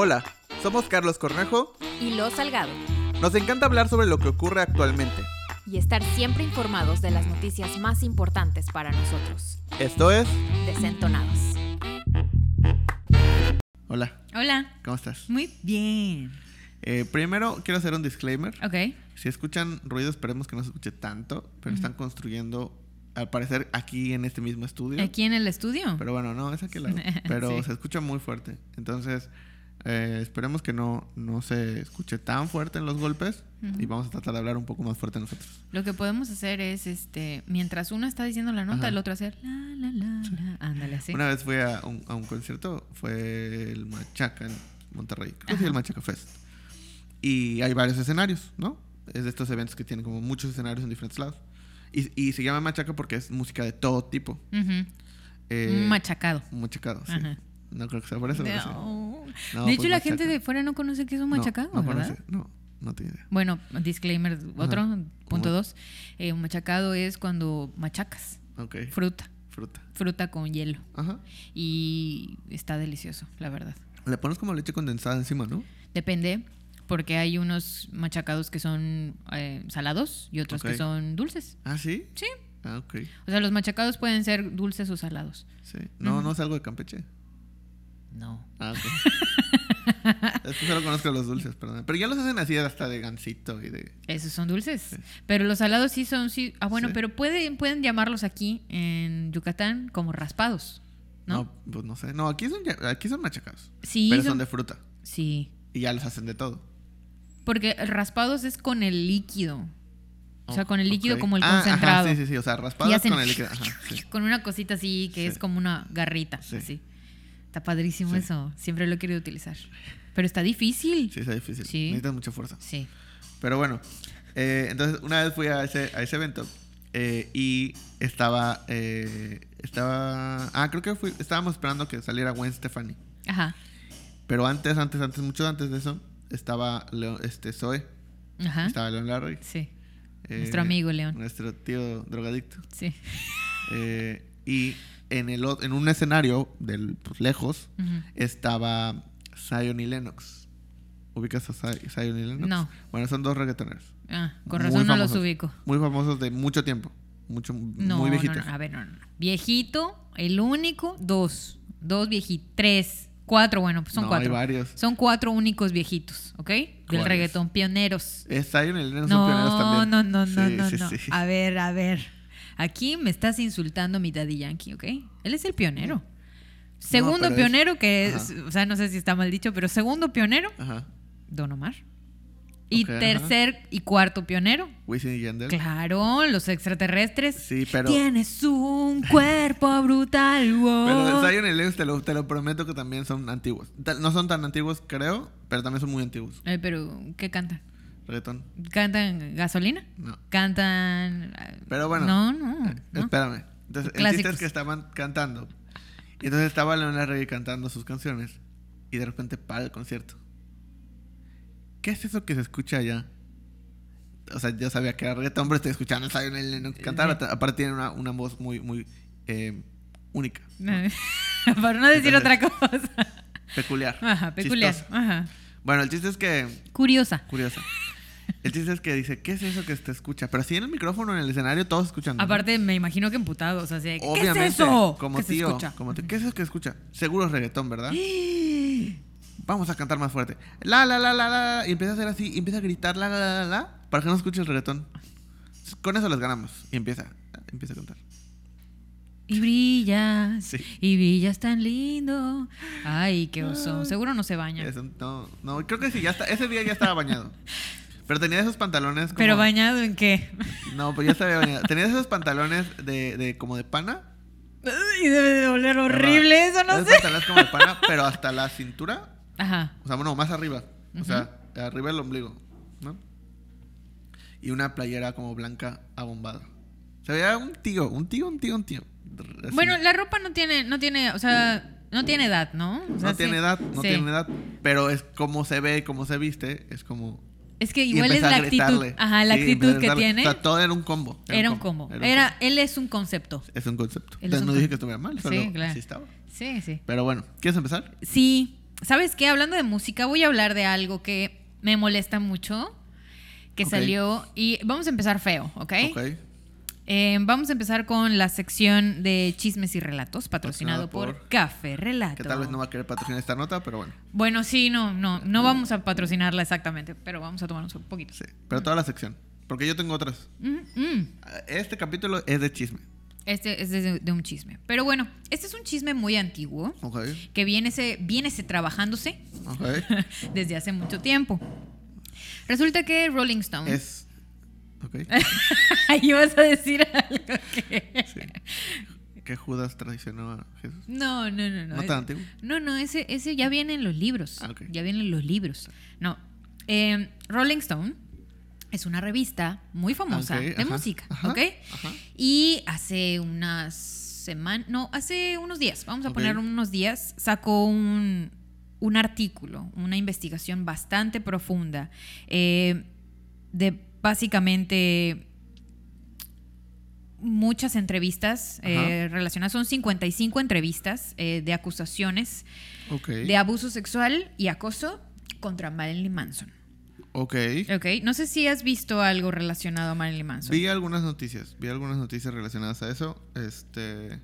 Hola, somos Carlos Cornejo. y Lo Salgado. Nos encanta hablar sobre lo que ocurre actualmente. Y estar siempre informados de las noticias más importantes para nosotros. Esto es... Desentonados. Hola, Hola. ¿cómo estás? Muy bien. Eh, primero quiero hacer un disclaimer. Ok. Si escuchan ruido, esperemos que no se escuche tanto, pero están construyendo, al parecer, aquí en este mismo estudio. ¿Aquí en el estudio? Pero bueno, no, es aquí al lado. Pero Sí. se escucha muy fuerte. Entonces, eh, esperemos que no, no se escuche tan fuerte en los golpes y vamos a tratar de hablar un poco más fuerte nosotros. Lo que podemos hacer es, este, mientras uno está diciendo la nota, Ajá. el otro hacer la, la, la, la. Ándale, así. Una vez fui a un, a un concierto, fue el Machaca en Monterrey. Creo que el Machaca Fest. Y hay varios escenarios, ¿no? Es de estos eventos que tienen como muchos escenarios en diferentes lados. Y, y se llama Machaca porque es música de todo tipo. Ujú. Eh, Un machacado. Machacado, sí. Ajá. No creo que sea por eso. No. No, de hecho, pues la machaca. gente de fuera no conoce que es un No, machacado, no, ¿verdad? conoce. No, no tiene idea. Bueno, disclaimer, otro, Ajá. punto dos. Eh, un machacado es cuando machacas Ok. fruta, Fruta. fruta con hielo. Ajá. Y está delicioso, la verdad. Le pones como leche condensada encima, ¿no? Depende, porque hay unos machacados que son eh, salados y otros que son dulces. Ah, ¿sí? Sí. Ah, ok. O sea, los machacados pueden ser dulces o salados. Sí. No, no es algo de Campeche. No. Ah, es que solo conozco los dulces, perdón. Pero ya los hacen así hasta de gansito y de... Esos son dulces. Pero los salados sí son, sí. Ah, bueno, Sí. pero pueden, pueden llamarlos aquí en Yucatán como raspados. ¿no? pues no sé. No, aquí son, aquí son machacados. Sí. pero son- son de fruta. Sí. Y ya los hacen de todo. Porque raspados es con el líquido. O sea, con el líquido como el Ah, ajá, concentrado. sí, sí, sí. O sea, raspados con el líquido. Ajá, sí. Con una cosita así que Sí. es como una garrita. Sí. Sí. Está padrísimo Sí. eso. Siempre lo he querido utilizar. Pero está difícil. Sí, está difícil. Sí. Necesitas mucha fuerza. Sí. Pero bueno, eh, entonces una vez fui a ese, a ese evento eh, y estaba, eh, estaba, ah, creo que fui, estábamos esperando que saliera Gwen Stefani. Ajá. Pero antes, antes, antes, mucho antes de eso, estaba Leo- este, Zoe, Ajá. estaba Leon Larry. Sí. Nuestro amigo León. Nuestro tío drogadicto. Sí. Y en, el, en un escenario del pues, lejos estaba Zion y Lennox. ¿Ubicas a Zi- Zion y Lennox? No. Bueno, son dos reggaetoneros. Ah, con razón no los ubico. Muy famosos de mucho tiempo. Mucho, No, muy no, viejitos. no, A ver, no, no. no. Viejito, el único, dos. Dos viejitos. Tres. Cuatro, bueno, pues son No, cuatro. hay varios. Son cuatro únicos viejitos, ¿ok? Del reggaetón, pioneros. Zion y Lennox son pioneros No, también. no, no, no, Sí, no, sí, no. sí. A ver, a ver. Aquí me estás insultando mi daddy Yankee, ¿ok? Él es el pionero. Segundo es- pionero, que es, Ajá. o sea, no sé si está mal dicho, pero segundo pionero, Ajá. Don Omar. Y ajá. tercer y cuarto pionero, Wisin y Yandel. claro, los extraterrestres. Sí, pero. Tienes un cuerpo brutal, wow. Pero Zion y Lennox te lo, te lo prometo que también son antiguos. No son tan antiguos, creo, pero también son muy antiguos. Eh, pero, ¿qué cantan? Reggaetón. ¿Cantan gasolina? No. ¿Cantan...? Pero bueno. No, no. no. Espérame. Entonces, el chiste es que estaban cantando. Y entonces estaba Leona Rey cantando sus canciones. Y de repente para el concierto. ¿Qué es eso que se escucha allá? O sea, yo sabía que era reggaetón, pero estoy escuchando a Zion y Lennox cantar. Aparte tiene una, una voz muy, muy eh, única. Para no decir Entonces- otra cosa. Peculiar. Ajá, peculiar. chistosa. Ajá. Bueno, el chiste es que... Curiosa. Curiosa. El chiste es que dice, ¿qué es eso que te escucha? Pero si en el micrófono, en el escenario, todos escuchan. ¿no? Aparte, me imagino que emputado. O sea, así de, ¿qué Obviamente, es eso? como tío, como tío, ¿qué es eso que escucha? Seguro es reggaetón, ¿verdad? Vamos a cantar más fuerte. La, la, la, la, la. Y empieza a hacer así, y empieza a gritar la, la, la, la, la, para que no escuche el reggaetón. Con eso les ganamos. Y empieza, empieza a cantar. Y brillas. Sí. Y brillas tan lindo. Ay, qué oso. Seguro no se baña. Eso, no, no, creo que sí, ya está, ese día ya estaba bañado. Pero tenía esos pantalones como... ¿Pero bañado en qué? No, pues ya estaba bañado. Tenía esos pantalones de, de como de pana. Y debe de oler horrible eso, no Esos sé. pantalones como de pana, pero hasta la cintura Ajá. O sea, bueno, más arriba. O sea, arriba del ombligo, ¿no? Y una playera como blanca abombada. Se veía un tío, un tío, un tío, un tío. Así. Bueno, la ropa no tiene, no tiene, o sea, no tiene edad, ¿no? O sea, no tiene sí. edad, no Sí. tiene edad. Pero es como se ve, como se viste, es como. Es que igual es la actitud. Ajá, la Sí, actitud que tiene. O sea, todo era un combo. Era un combo. un Era, combo. él es un concepto. Es un concepto. Él Entonces un no dije que estuviera mal, Sí, solo claro. así estaba. Sí, sí. Pero bueno, ¿quieres empezar? Sí, ¿Sabes qué? Hablando de música, voy a hablar de algo que me molesta mucho, que salió y vamos a empezar feo, ¿ok? Ok. Eh, vamos a empezar con la sección de chismes y relatos, patrocinado Patrocinado por, por- Café Relato. Que tal vez no va a querer patrocinar esta nota, pero bueno. Bueno, sí, no, no, no vamos a patrocinarla exactamente, pero vamos a tomarnos un poquito. Sí. Pero toda la sección. Porque yo tengo otras. Mm, mm. Este capítulo es de chisme. Este es de, de un chisme. Pero bueno, este es un chisme muy antiguo que viene se, viene se trabajándose desde hace mucho tiempo. Resulta que Rolling Stone. es. Ok. Ahí vas a decir algo que. Sí. Que Judas traicionó a Jesús. No, no, no, no. ¿No tan antiguo? No, no, ese, ese ya viene en los libros. Ah, ok. Ya viene en los libros. No. Eh, Rolling Stone es una revista muy famosa Ok, de ajá, música, ajá, ¿ok? ajá. Y hace unas semanas, no, hace unos días, vamos a poner unos días, sacó un, un artículo, una investigación bastante profunda eh, de básicamente muchas entrevistas eh, relacionadas, son 55 entrevistas eh, de acusaciones de abuso sexual y acoso contra Marilyn Manson. Ok. Ok, no sé si has visto algo relacionado a Marilyn Manson. Vi algunas noticias. Vi algunas noticias relacionadas a eso. Este.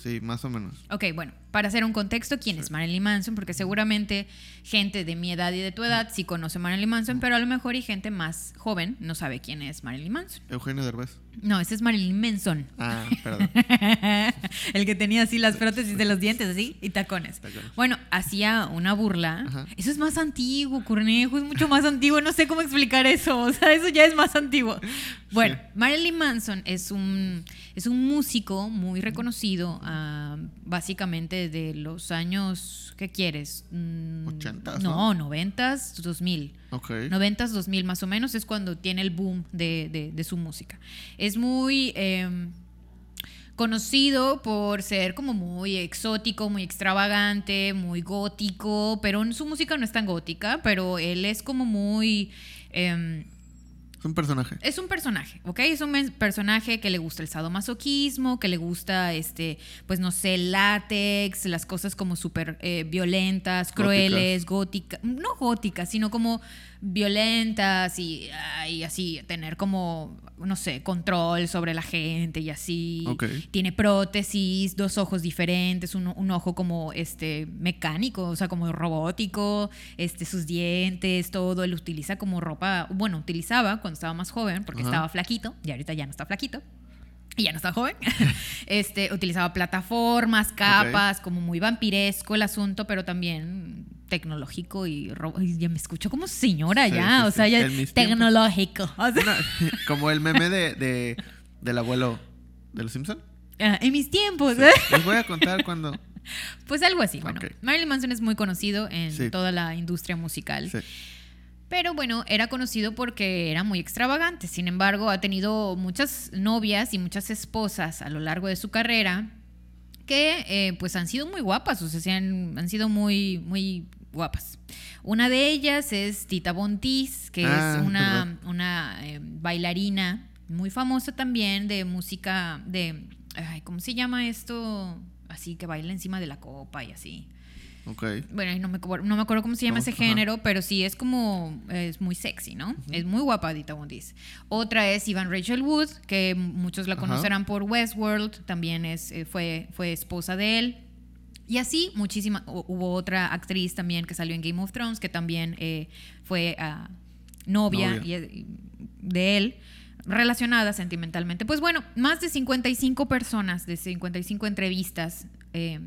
Sí, más o menos. Ok, bueno, para hacer un contexto, ¿quién es Marilyn Manson? Porque seguramente gente de mi edad y de tu edad sí conoce a Marilyn Manson, pero a lo mejor y gente más joven no sabe quién es Marilyn Manson. Eugenio Derbez. No, ese es Marilyn Manson. Ah, perdón. El que tenía así las prótesis de los dientes, así, y tacones. Tacones. Bueno, hacía una burla. Ajá. Eso es más antiguo, Cornejo, es mucho más antiguo. No sé cómo explicar eso. O sea, eso ya es más antiguo. Bueno, Sí. Marilyn Manson es un, es un músico muy reconocido, ah, básicamente de los años, ¿qué quieres? Mm, Ochentas, No, ¿no? noventas, dos mil. Ok. 90s, 2000 más o menos, es cuando tiene el boom de, de- de su música. Es muy eh, conocido por ser como muy exótico, muy extravagante, muy gótico, pero su música no es tan gótica, pero él es como muy... eh, Es un personaje. es un personaje, ¿ok? Es un personaje que le gusta el sadomasoquismo, que le gusta, este, pues no sé, el látex, las cosas como súper eh, violentas, crueles, góticas, no góticas, sino como violentas y, ay, así, tener como, no sé, control sobre la gente y así. Tiene prótesis, dos ojos diferentes, un, un ojo como este mecánico, o sea, como robótico, este, sus dientes, todo. Él utiliza como ropa, bueno, utilizaba cuando estaba más joven, porque Ajá. estaba flaquito, y ahorita ya no está flaquito. Y ya no está joven. este, utilizaba plataformas, capas, como muy vampiresco el asunto, pero también tecnológico y, ay, ya me escucho como señora Sí, ya, sí, o sea, sí. ya tecnológico. o sea, Una- como el meme de, de- del abuelo de los Simpson. ah, en mis tiempos. Les voy a contar cuando. Pues algo así. Bueno. Marilyn Manson es muy conocido en toda la industria musical. Pero bueno, era conocido porque era muy extravagante. Sin embargo, ha tenido muchas novias y muchas esposas a lo largo de su carrera que eh, pues han sido muy guapas, o sea, se han, han sido muy, muy guapas. Una de ellas es Tita Bontis, que Ah, es una, verdad. una eh, bailarina muy famosa también de música de... Ay, ¿Cómo se llama esto? Así que baila encima de la copa y así. Ok. Bueno, no me, acuerdo- no me acuerdo cómo se llama No, ese ajá. género, pero sí es como, es muy sexy, ¿no? Es muy guapa Dita Bondis. Otra es Ivan Rachel Wood, que muchos la conocerán por Westworld, también es, eh, fue, fue esposa de él. Y así, muchísima. hu- Hubo otra actriz también que salió en Game of Thrones, que también eh, fue ah, novia, Novia. y- de él, relacionada sentimentalmente. Pues bueno, más de 55 personas, de 55 entrevistas, eh,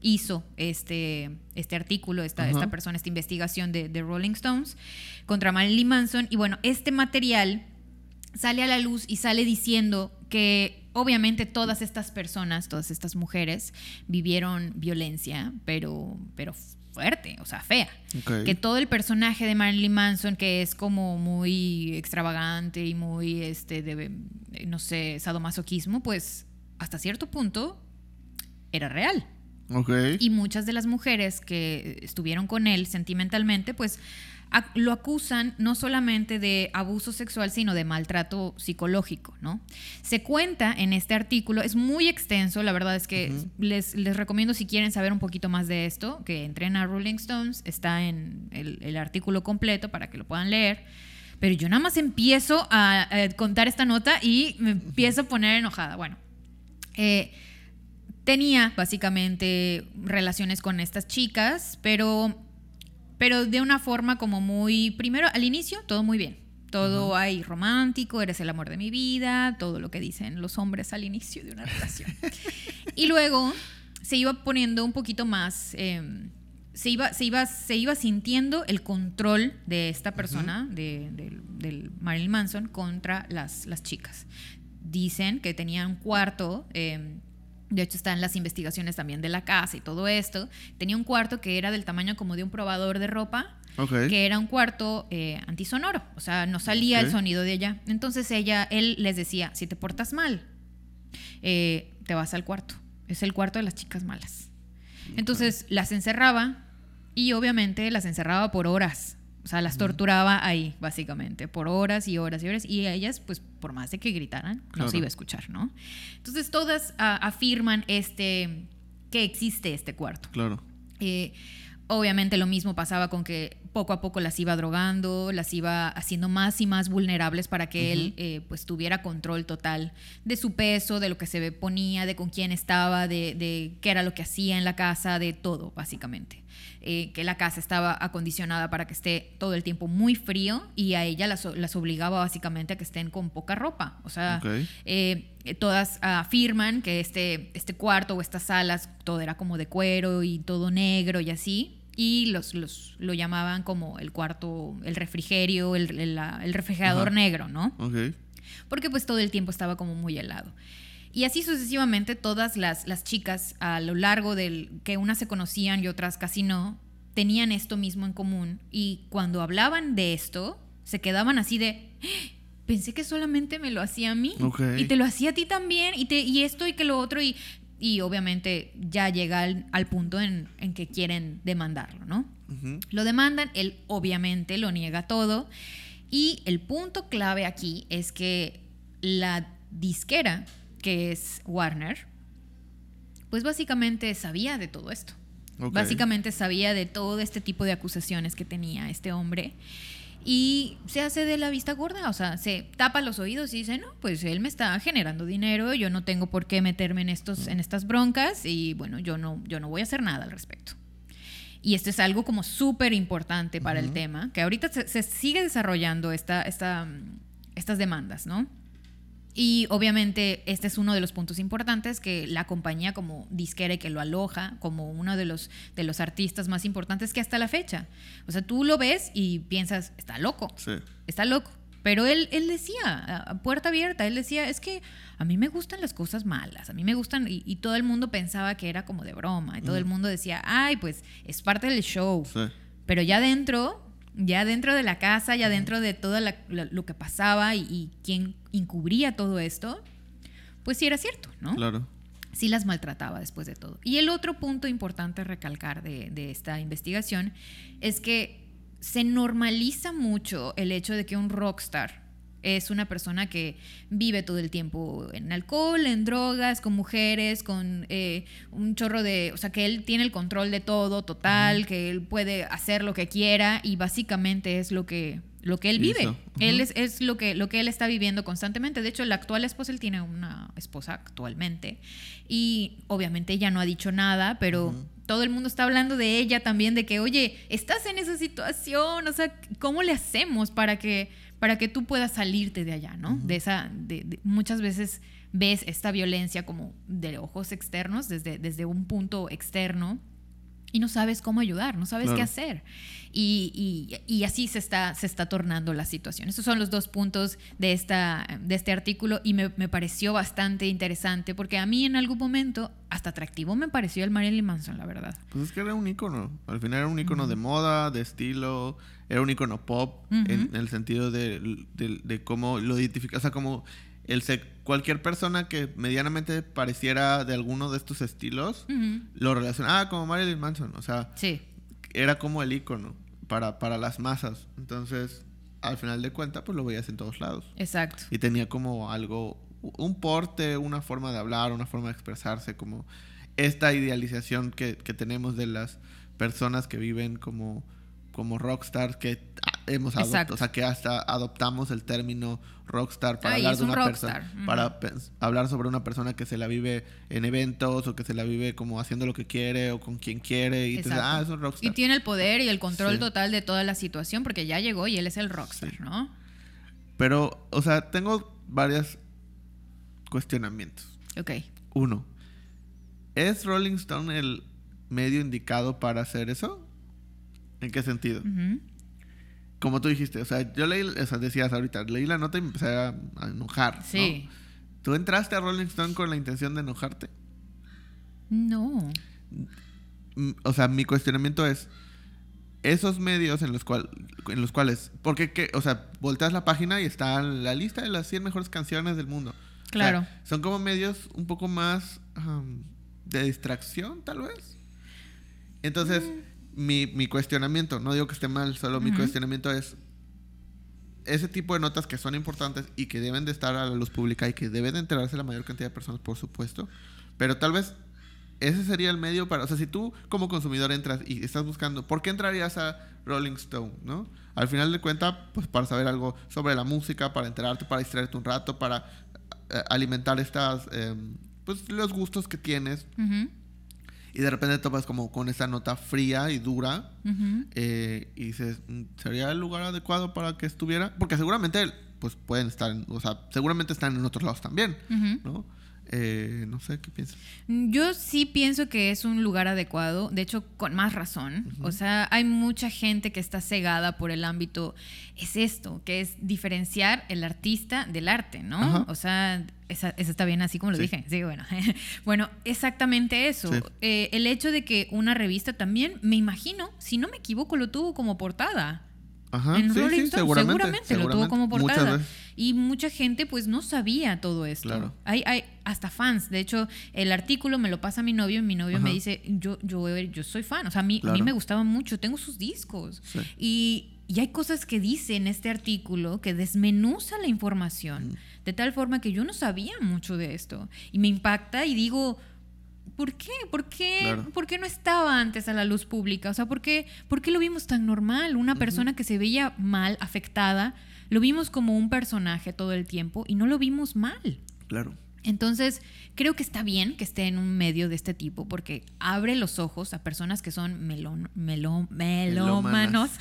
hizo este, este artículo, esta, esta persona, esta investigación de, de Rolling Stones contra Marilyn Manson. Y bueno, este material sale a la luz y sale diciendo que obviamente todas estas personas, todas estas mujeres, vivieron violencia, pero, pero fuerte, o sea, fea. Ok. Que todo el personaje de Marilyn Manson, que es como muy extravagante y muy, este, de, no sé, sadomasoquismo, pues hasta cierto punto era real. Ok. Y muchas de las mujeres que estuvieron con él sentimentalmente, pues lo acusan no solamente de abuso sexual, sino de maltrato psicológico, ¿no? Se cuenta en este artículo, es muy extenso, la verdad es que les, les recomiendo si quieren saber un poquito más de esto, que entren a Rolling Stones, está en el, el artículo completo para que lo puedan leer. Pero yo nada más empiezo a, a contar esta nota y me empiezo a poner enojada. Bueno, eh, tenía básicamente relaciones con estas chicas, pero, pero de una forma como muy, primero al inicio, todo muy bien. Todo ahí romántico, eres el amor de mi vida, todo lo que dicen los hombres al inicio de una relación. y luego se iba poniendo un poquito más, eh, se, iba, se, iba, se iba sintiendo el control de esta persona, de, del- del Marilyn Manson, contra las, las chicas. Dicen que tenía un cuarto, eh, de hecho están las investigaciones también de la casa y todo esto, tenía un cuarto que era del tamaño como de un probador de ropa, que era un cuarto eh, antisonoro, o sea, no salía el sonido de allá. Entonces ella, él les decía, si te portas mal, eh, te vas al cuarto. Es el cuarto de las chicas malas. Entonces las encerraba y obviamente las encerraba por horas. O sea, las torturaba ahí, básicamente, por horas y horas y horas. Y a ellas, pues, por más de que gritaran, no Claro. se iba a escuchar, ¿no? Entonces todas ah, afirman este, que existe este cuarto. Claro. Eh, obviamente lo mismo pasaba con que poco a poco las iba drogando, las iba haciendo más y más vulnerables para que él eh, pues tuviera control total de su peso, de lo que se ponía, de con quién estaba, de, de qué era lo que hacía en la casa, de todo básicamente. Eh, que la casa estaba acondicionada para que esté todo el tiempo muy frío y a ella las, las obligaba básicamente a que estén con poca ropa. O sea, eh, todas afirman que este, este cuarto o estas salas, todo era como de cuero y todo negro y así. Y los, los lo llamaban como el cuarto, el refrigerio, el, el- refrigerador Ajá. negro, ¿no? Porque pues todo el tiempo estaba como muy helado. Y así sucesivamente todas las, las chicas a lo largo del que unas se conocían y otras casi no, tenían esto mismo en común. Y cuando hablaban de esto, se quedaban así de, "¡Ah! pensé que solamente me lo hacía a mí. Y te lo hacía a ti también. Y, te, y esto y que lo otro. Y, y obviamente ya llega al, al punto en, en que quieren demandarlo, ¿no? Lo demandan, él obviamente lo niega todo. Y el punto clave aquí es que la disquera, que es Warner, pues básicamente sabía de todo esto. Ok. Básicamente sabía de todo este tipo de acusaciones que tenía este hombre. Y se hace de la vista gorda, o sea, se tapa los oídos y dice, no, pues él me está generando dinero, yo no tengo por qué meterme en, estos, en estas broncas y bueno, yo no, yo no voy a hacer nada al respecto. Y esto es algo como súper importante para el tema, que ahorita se, se sigue desarrollando esta, esta, mm, estas demandas, ¿no? Y obviamente este es uno de los puntos importantes que la compañía como disquera y que lo aloja como uno de los, de los artistas más importantes que hasta la fecha. O sea, tú lo ves y piensas, está loco, Sí. está loco. Pero él, él decía, a puerta abierta, él decía, es que a mí me gustan las cosas malas, a mí me gustan, y, y todo el mundo pensaba que era como de broma, y todo el mundo decía, ay, pues es parte del show. Sí. Pero ya dentro, ya dentro de la casa, ya dentro de todo la- lo, lo que pasaba y, y quién encubría todo esto, pues sí era cierto, ¿no? Claro. sí las maltrataba después de todo. Y el otro punto importante a recalcar de, de esta investigación es que se normaliza mucho el hecho de que un rockstar es una persona que vive todo el tiempo en alcohol, en drogas, con mujeres, con eh, un chorro de... O sea, que él tiene el control de todo total, que él puede hacer lo que quiera y básicamente es lo que, lo que él vive. Él es, es lo, que, lo que él está viviendo constantemente. De hecho, la actual esposa, él tiene una esposa actualmente. Y obviamente ella no ha dicho nada, pero todo el mundo está hablando de ella también, de que, oye, estás en esa situación, o sea, ¿cómo le hacemos para que, para que tú puedas salirte de allá, ¿no? De esa, de- de- muchas veces ves esta violencia como de ojos externos, desde, desde un punto externo, y no sabes cómo ayudar, no sabes Claro. qué hacer. Y, y- y así se está, se está tornando la situación. Esos son los dos puntos de, esta, de este artículo y me, me pareció bastante interesante porque a mí en algún momento hasta atractivo me pareció el Marilyn Manson, la verdad. Pues es que era un icono. Al final era un icono de moda, de estilo. Era un icono pop en, Ujú. el sentido de, de- de cómo lo identifica. O sea, como el cualquier persona que medianamente pareciera de alguno de estos estilos Ujú. lo relacionaba como Marilyn Manson. O sea, Sí, era como el icono para, para las masas. Entonces, al final de cuentas, pues lo veías en todos lados. exacto. Y tenía como algo, un porte, una forma de hablar, una forma de expresarse, como esta idealización que, que tenemos de las personas que viven como, como rockstars, que hemos adoptado, o sea, que hasta adoptamos el término rockstar para Ay, hablar de un una persona, para hablar sobre una persona que se la vive en eventos o que se la vive como haciendo lo que quiere o con quien quiere y entonces, ah, es un rockstar. Y tiene el poder y el control Sí. total de toda la situación porque ya llegó y él es el rockstar, Sí. ¿no? Pero, o sea, tengo varios cuestionamientos. Ok. Uno, ¿es Rolling Stone el medio indicado para hacer eso? ¿En qué sentido? Ujú. Como tú dijiste, o sea, yo leí, o sea, decías ahorita, leí la nota y me empecé a, a enojar. ¿no? Sí. ¿Tú entraste a Rolling Stone con la intención de enojarte? No. Mm, O sea, mi cuestionamiento es, esos medios en los, cual, en los cuales, porque, qué? o sea, volteas la página y está la lista de las 100 mejores canciones del mundo. O sea, Claro. son como medios un poco más am, de distracción, tal vez. Entonces, mi, mi cuestionamiento, no digo que esté mal, solo mi cuestionamiento es ese tipo de notas que son importantes y que deben de estar a la luz pública y que deben de enterarse la mayor cantidad de personas, por supuesto. Pero tal vez ese sería el medio para, o sea, si tú como consumidor entras y estás buscando, ¿por qué entrarías a Rolling Stone, no? Al final de cuentas, pues para saber algo sobre la música, para enterarte, para distraerte un rato, para eh, alimentar estas, em, pues los gustos que tienes Ujú. Y de repente topas como con esa nota fría y dura eh, y dices, "Mm, ¿sería el lugar adecuado para que estuviera? Porque seguramente, pues pueden estar, en- o sea, seguramente están en otros lados también. ¿no? Eh, no sé, ¿qué piensas? Yo sí pienso que es un lugar adecuado, de hecho con más razón. O sea, hay mucha gente que está cegada por el ámbito, es esto, que es diferenciar el artista del arte, ¿no? Ajá. O sea, esa, esa está bien así como lo Sí. dije. Sí, bueno. bueno, exactamente eso. Sí. Eh, el hecho de que una revista también, me imagino, si no me equivoco, lo tuvo como portada. Ajá, en sí, Rolling sí, Stone, seguramente, seguramente, lo tuvo como portada. Y mucha gente pues no sabía todo esto. Claro. Hay, hay hasta fans. De hecho, el artículo me lo pasa mi novio y mi novio Ajá. me dice, yo, yo, yo soy fan. O sea, a mí, a mí me gustaba mucho, tengo sus discos. Sí. Y, y hay cosas que dice en este artículo que desmenuza la información Mm. de tal forma que yo no sabía mucho de esto. Y me impacta y digo, ¿por qué? ¿Por qué, Claro. ¿por qué no estaba antes a la luz pública? O sea, ¿por qué, por qué lo vimos tan normal? Una persona que se veía mal, afectada, lo vimos como un personaje todo el tiempo y no lo vimos mal. Claro. Entonces, creo que está bien que esté en un medio de este tipo porque abre los ojos a personas que son melón, melón, melómanos.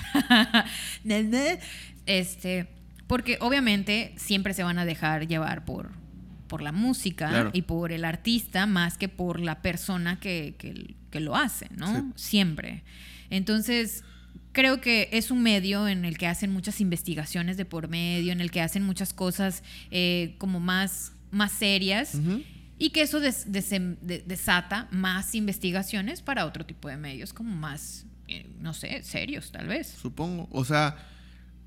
este, porque obviamente siempre se van a dejar llevar por, por la música Claro. y por el artista más que por la persona que, que- que lo hace, ¿no? Sí. Siempre. Entonces, creo que es un medio en el que hacen muchas investigaciones de por medio, en el que hacen muchas cosas eh, como más, más serias. Y que eso des- desem- de- desata más investigaciones para otro tipo de medios, como más, eh, no sé, serios tal vez. Supongo. O sea,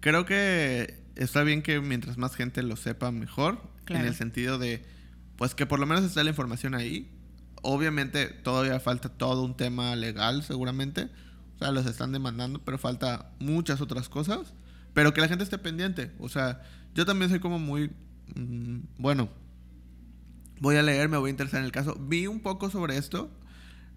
creo que está bien que mientras más gente lo sepa, mejor. Claro. En el sentido de, pues que por lo menos está la información ahí. Obviamente todavía falta todo un tema legal, seguramente. O sea, los están demandando, pero falta muchas otras cosas. Pero que la gente esté pendiente. O sea, yo también soy como muy... mm, bueno, voy a leer, me voy a interesar en el caso. Vi un poco sobre esto.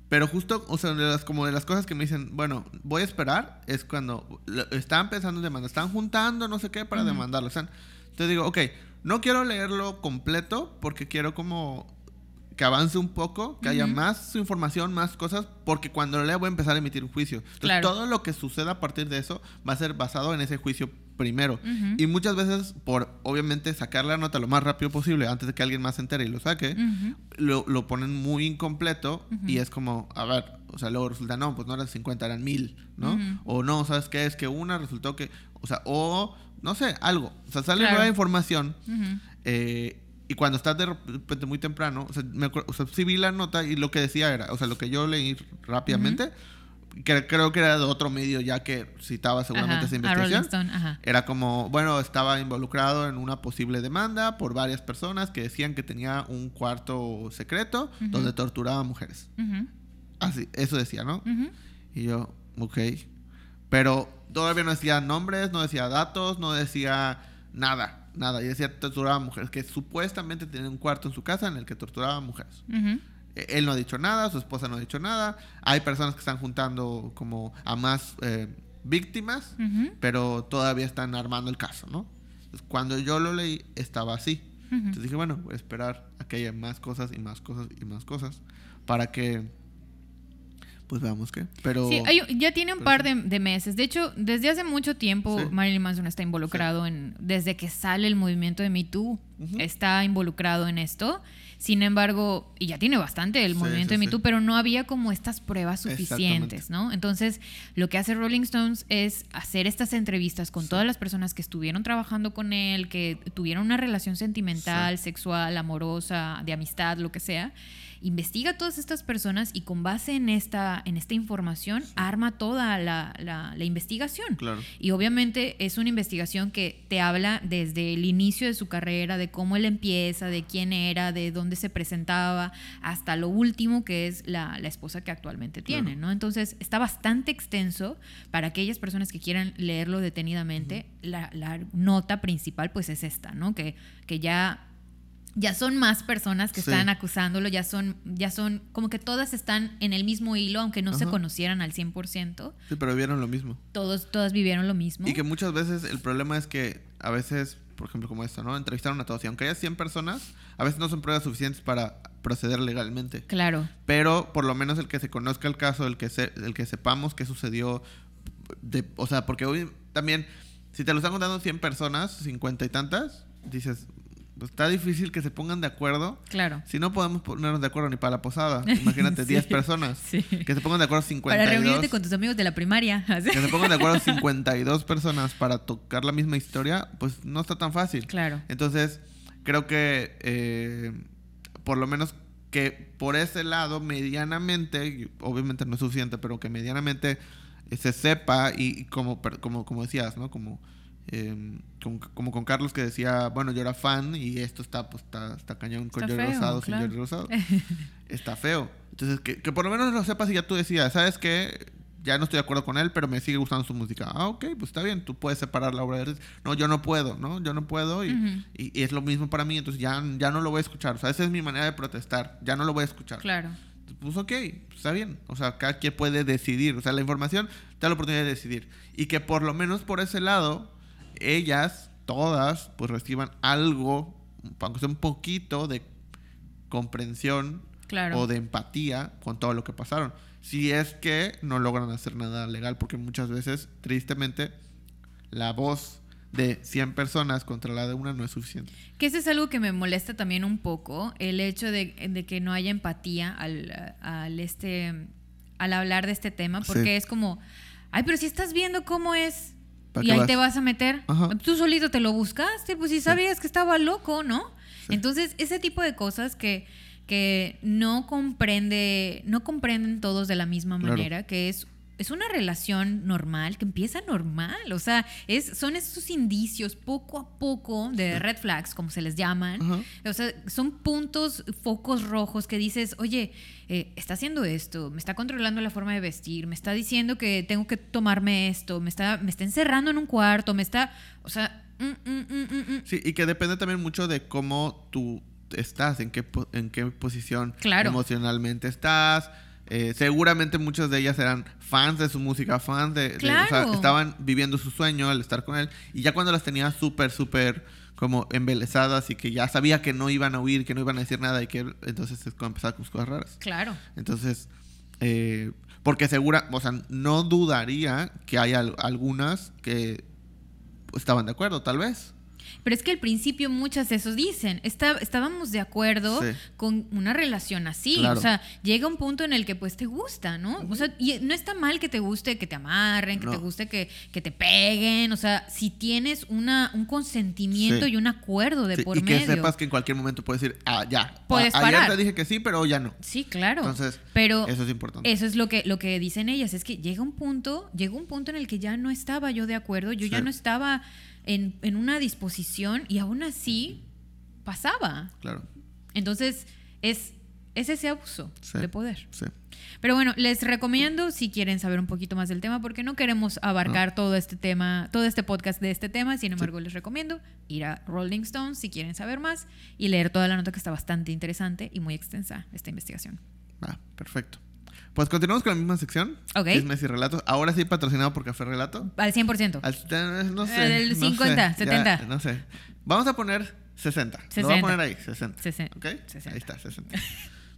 Pero justo, o sea, de las, como de las cosas que me dicen, bueno, voy a esperar, es cuando están pensando en demandar, están juntando no sé qué para Ujú. demandarlo. Están, entonces digo, ok, no quiero leerlo completo porque quiero como que avance un poco, que haya más información, más cosas, porque cuando lo lea voy a empezar a emitir un juicio. Entonces Claro. todo lo que suceda a partir de eso va a ser basado en ese juicio primero. Y muchas veces, por obviamente sacar la nota lo más rápido posible, antes de que alguien más se entere y lo saque, lo, lo ponen muy incompleto y es como, a ver, o sea, luego resulta, no, pues no eran 50, eran 1000, ¿no? O no, ¿sabes qué? Es que una resultó que, o sea, o no sé, algo. O sea, sale Claro. nueva información eh, y cuando estás de repente muy temprano, o sea, me acuerdo- o sea, sí vi la nota y lo que decía era, o sea, lo que yo leí rápidamente, que creo que era de otro medio ya que citaba seguramente esa investigación. Era como, bueno, estaba involucrado en una posible demanda por varias personas que decían que tenía un cuarto secreto donde torturaba a mujeres. Así, eso decía, ¿no? Y yo, ok. Pero todavía no decía nombres, no decía datos, no decía nada, nada. Y decía torturaba a mujeres, que supuestamente tenía un cuarto en su casa en el que torturaba a mujeres. E, él no ha dicho nada, su esposa no ha dicho nada. Hay personas que están juntando como a más eh, víctimas, pero todavía están armando el caso, ¿no? cuando yo lo leí, estaba así. Entonces dije, bueno, voy a esperar a que haya más cosas y más cosas y más cosas para que pues veamos qué. Pero sí, ya tiene un par de, meses. De hecho, desde hace mucho tiempo Marilyn Manson está involucrado en, desde que sale el movimiento de Me Too, está involucrado en esto. Sin embargo, y ya tiene bastante el movimiento de Me Too, pero no había como estas pruebas suficientes, ¿no? Entonces, lo que hace Rolling Stones es hacer estas entrevistas con todas las personas que estuvieron trabajando con él, que tuvieron una relación sentimental, sexual, amorosa, de amistad, lo que sea investiga a todas estas personas y con base en esta, en esta información arma toda la, la, investigación. Claro. Y obviamente es una investigación que te habla desde el inicio de su carrera, de cómo él empieza, de quién era, de dónde se presentaba, hasta lo último que es la, la esposa que actualmente tiene, ¿no? Entonces está bastante extenso para aquellas personas que quieran leerlo detenidamente. la, la, nota principal pues es esta, ¿no? Que, que ya ya son más personas que están acusándolo, ya son, ya son, como que todas están en el mismo hilo, aunque no se conocieran al 100%. Sí, pero vivieron lo mismo. Todos, todas vivieron lo mismo. Y que muchas veces el problema es que a veces, por ejemplo, como esto, ¿no? Entrevistaron a todos y aunque haya 100 personas, a veces no son pruebas suficientes para proceder legalmente. Claro. Pero por lo menos el que se conozca el caso, el que, se, el que sepamos qué sucedió, de, o sea, porque hoy también, si te lo están contando 100 personas, 50 y tantas, dices, pues, está difícil que se pongan de acuerdo. Claro. Si no podemos ponernos de acuerdo ni para la posada. Imagínate, 10 personas. Que se pongan de acuerdo 52. Para reunirte con tus amigos de la primaria. que se pongan de acuerdo 52 personas para tocar la misma historia, pues no está tan fácil. Claro. Entonces, creo que eh, por lo menos que por ese lado, medianamente, obviamente no es suficiente, pero que medianamente se sepa y, como, como, como decías, ¿no? Como Em, como con Carlos que decía, bueno, yo era fan y esto está, pues, está, está cañón con Jordi Rosado, sin Jordi Rosado. está feo. Entonces, que, que, por lo menos lo sepas y ya tú decías, ¿sabes qué? Ya no estoy de acuerdo con él, pero me sigue gustando su música. Ah, ok, pues está bien, tú puedes separar la obra de arte. No, yo no puedo, ¿no? Yo no puedo y, y, es lo mismo para mí, entonces ya, ya no lo voy a escuchar. O sea, esa es mi manera de protestar, ya no lo voy a escuchar. Claro. Pues ok, está bien. O sea, cada quien puede decidir. O sea, la información te da la oportunidad de decidir. Y que por lo menos por ese lado ellas, todas, pues reciban algo, aunque sea un poquito de comprensión o de empatía con todo lo que pasaron. Si es que no logran hacer nada legal, porque muchas veces, tristemente, la voz de 100 personas contra la de una no es suficiente. Que eso es algo que me molesta también un poco, el hecho de, que no haya empatía al, al, este, al hablar de este tema, porque es como, ay, pero si estás viendo cómo es y ahí te vas a meter. Tú solito te lo buscaste, pues si sabías que estaba loco, ¿no? Entonces, ese tipo de cosas que, que no comprende, no comprenden todos de la misma manera, que es es una relación normal, que empieza normal. O sea, es, son esos indicios poco a poco de red flags, como se les llaman. O sea, son puntos, focos rojos que dices, oye, eh, está haciendo esto, me está controlando la forma de vestir, me está diciendo que tengo que tomarme esto, me está, me está encerrando en un cuarto, me está. O sea. Mm, mm, mm, sí, y que depende también mucho de cómo tú estás, en qué, en qué posición emocionalmente estás eh, seguramente muchas de ellas eran fans de su música, fans de, o sea, estaban viviendo su sueño al estar con él. Y ya cuando las tenía súper, súper como embelesadas y que ya sabía que no iban a huir, que no iban a decir nada y que entonces empezaba con cosas raras. Claro. Entonces, eh, porque segura, o sea, no dudaría que haya algunas que estaban de acuerdo, tal vez. Pero es que al principio muchas de esos dicen, está- estábamos de acuerdo Sí. con una relación así. Claro. O sea, llega un punto en el que pues te gusta, ¿no? O sea, y no está mal que te guste que te amarren, que No. te guste que, que te peguen. O sea, si tienes una, un consentimiento Sí. y un acuerdo de Sí, por y que medio. sepas que en cualquier momento puedes decir, ah, ya. Puedes A- Ayer parar. te dije que sí, pero hoy ya no. Sí, claro. Entonces, pero Eso es importante. Eso es lo que, lo que dicen ellas, es que llega un punto, llega un punto en el que ya no estaba yo de acuerdo, yo ya no estaba en, en una disposición y aún así pasaba. Claro. Entonces, es, es ese abuso Sí. de poder. Sí. Pero bueno, les recomiendo si quieren saber un poquito más del tema, porque no queremos abarcar todo este tema, todo este podcast de este tema. Sin embargo, les recomiendo ir a Rolling Stones si quieren saber más y leer toda la nota que está bastante interesante y muy extensa esta investigación. Ah, perfecto. Pues continuamos con la misma sección. Ok. Chismes y relatos. Ahora sí patrocinado por Café Relato. Al 100%. Al, eh, no sé. El no 50, sé, 70. ya, no sé. Vamos a poner 60. Lo voy 60. a poner ahí, 60. 60. ¿Ok? 60. Ahí está, 60.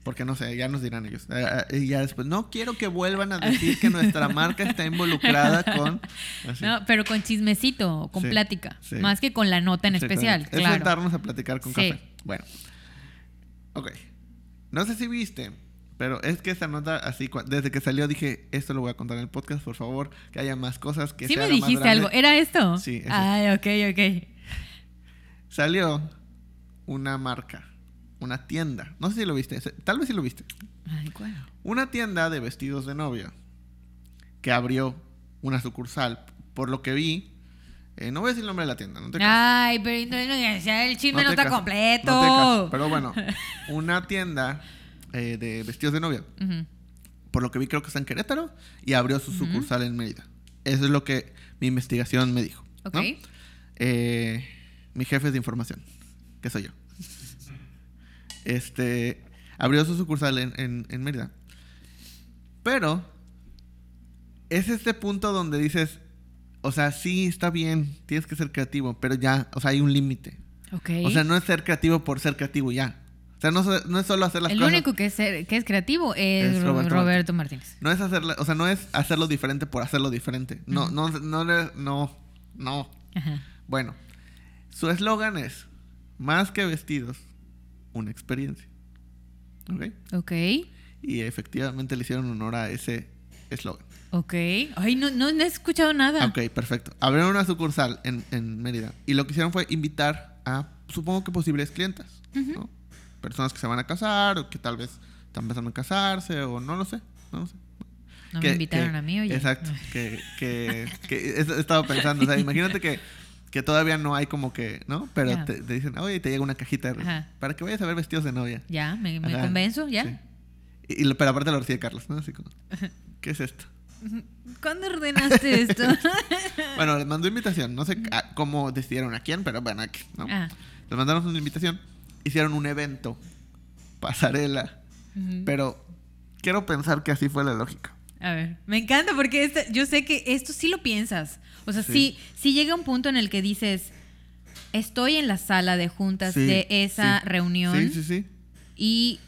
Porque no sé, ya nos dirán ellos. Eh, eh, y ya después, no quiero que vuelvan a decir que nuestra marca está involucrada con. así. No, pero con chismecito, con Sí, plática. sí. Más que con la nota en especial. Es claro. sentarnos a platicar con Sí. café. Bueno. Ok. No sé si viste, pero es que esta nota, así, desde que salió dije, esto lo voy a contar en el podcast, por favor, que haya más cosas, que Sí me dijiste algo. ¿Era esto? Sí, Ay, ok, ok. Salió una marca, una tienda. No sé si lo viste, tal vez sí lo viste. Ay, ¿cuál? Una tienda de vestidos de novia que abrió una sucursal. Por lo que vi, eh, no voy a decir el nombre de la tienda, no te. Ay, pero el chisme no, está completo. no te cases. Pero bueno, una tienda eh, de vestidos de novia. Por lo que vi, creo que está en Querétaro y abrió su sucursal en Mérida. Eso es lo que mi investigación me dijo. ¿no? Ok. Eh, mi jefe de información, que soy yo. Este abrió su sucursal en, en- en Mérida. Pero es este punto donde dices, o sea, sí está bien, tienes que ser creativo, pero ya, o sea, hay un límite. Ok. O sea, no es ser creativo por ser creativo ya. O sea, no, no es solo hacer las el cosas. único que es, que es creativo es, Es Ro- Roberto Roberto, Martínez. No es hacerla, o sea, no es hacerlo diferente por hacerlo diferente. No, no, no, no, no, no. Ajá. Bueno, su eslogan es más que vestidos, una experiencia. ¿Ok? Ok. Y efectivamente le hicieron honor a ese eslogan. Ok. Ay, no, no, no he escuchado nada. Ok, perfecto. Abrieron una sucursal en, en Mérida. Y lo que hicieron fue invitar a, supongo que posibles clientas. ¿no? Personas que se van a casar o que tal vez están pensando en casarse o no lo sé. No lo sé. No que- me invitaron que- a mí, oye. Exacto. Que, que, que he estado pensando. O sea, imagínate que, que todavía no hay como que, ¿no? Pero te, te dicen, oye, te llega una cajita Ajá. para que vayas a ver vestidos de novia. Ya, me, convenzo, ya. sí. Y, y pero aparte lo recibe Carlos, ¿no? Así como, ¿qué es esto? ¿Cuándo ordenaste esto? Bueno, les mandó invitación. No sé cómo decidieron a quién, pero bueno, aquí, ¿no? Ah. Les mandaron una invitación. Hicieron un evento, pasarela. Pero quiero pensar que así fue la lógica. A ver, me encanta porque este- yo sé que esto sí lo piensas. O sea, Sí. sí, sí llega un punto en el que dices, estoy en la sala de juntas Sí, de esa sí. reunión Sí, sí, sí. y,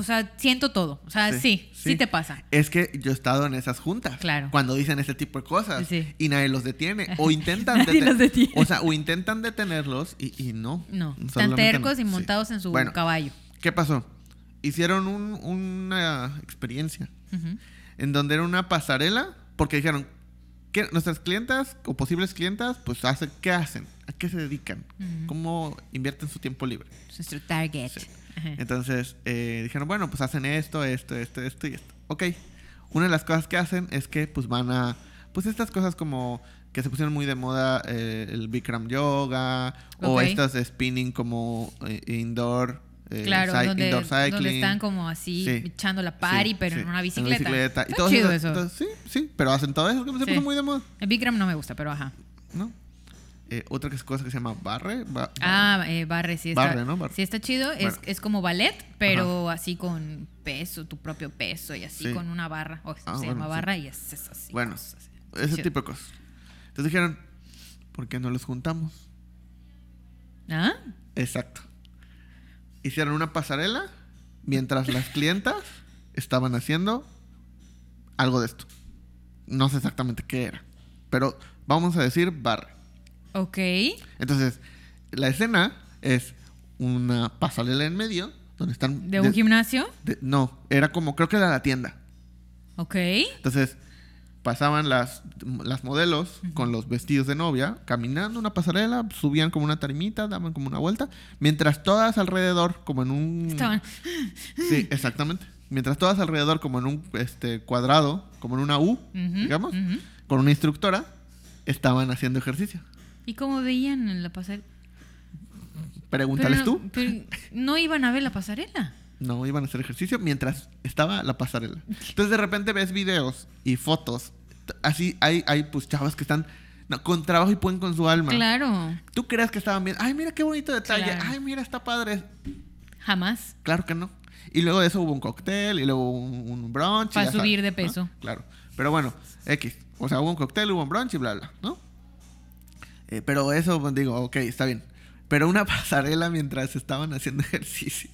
o sea, siento todo. O sea, sí, sí, te pasa. Es que yo he estado en esas juntas. Claro. Cuando dicen ese tipo de cosas. Sí. Y nadie los detiene. O intentan Nadie deten- los detiene. O sea, o intentan detenerlos y, y no. No, están no. tercos y montados en su Bueno, caballo. ¿Qué pasó? Hicieron un- una experiencia Ujú. en donde era una pasarela, porque dijeron que nuestras clientas o posibles clientas, pues hacen, ¿qué hacen? ¿A qué se dedican? ¿Cómo invierten su tiempo libre? Es Nuestro target. Sí. Ajá. Entonces eh, dijeron, bueno, pues hacen esto, esto, esto, esto y esto. Ok. Una de las cosas que hacen es que pues van a, pues estas cosas como que se pusieron muy de moda, eh, el Bikram Yoga, o estas de spinning como eh, indoor, eh, Claro, donde, indoor cycling. donde están como así Sí. echando la party, Sí, pero sí, en una bicicleta. Y Está todo chido eso. sí, sí, pero hacen todo eso que se puso muy de moda, El Bikram no me gusta, pero ajá. ¿no? Eh, otra cosa que se llama barre. ba- Ah, eh, barre, sí está. Barre, ¿no? Barre. Sí está chido. Es, Bueno. es como ballet, pero así con peso, tu propio peso y así Sí. con una barra. O Ah, se bueno, llama sí. barra y es, es así. Bueno, cosas así. ese Chido. tipo de cosas. Entonces dijeron, ¿por qué no los juntamos? ¿Ah? Exacto. Hicieron una pasarela mientras las clientas estaban haciendo algo de esto. No sé exactamente qué era, pero vamos a decir barre. Ok. Entonces, la escena es una pasarela en medio donde están... ¿De un gimnasio? de- no, era como, creo que era la tienda. Ok. Entonces pasaban las, las modelos con los vestidos de novia, caminando una pasarela, subían como una tarimita, daban como una vuelta, mientras todas alrededor, como en un... Estaban. Sí, exactamente. Mientras todas alrededor, como en un este, cuadrado, como en una U, digamos, ujú. con una instructora, estaban haciendo ejercicio. ¿Y cómo veían en la pasarela? Pregúntales Pero- tú. pero no iban a ver la pasarela. No, iban a hacer ejercicio mientras estaba la pasarela. Entonces de repente ves videos y fotos. Así hay, hay pues chavas que están no, con trabajo y pueden con su alma. Claro. ¿Tú crees que estaban bien? Ay, mira qué bonito detalle. Claro. Ay, mira, está padre. Jamás. Claro que no. Y luego de eso hubo un cóctel y luego un, un brunch. Para sabes, subir de ¿no? peso. Claro. Pero bueno, X. O sea, hubo un cóctel, hubo un brunch y bla, bla, ¿no? Eh, pero eso, pues, digo, ok, está bien. Pero una pasarela mientras estaban haciendo ejercicio.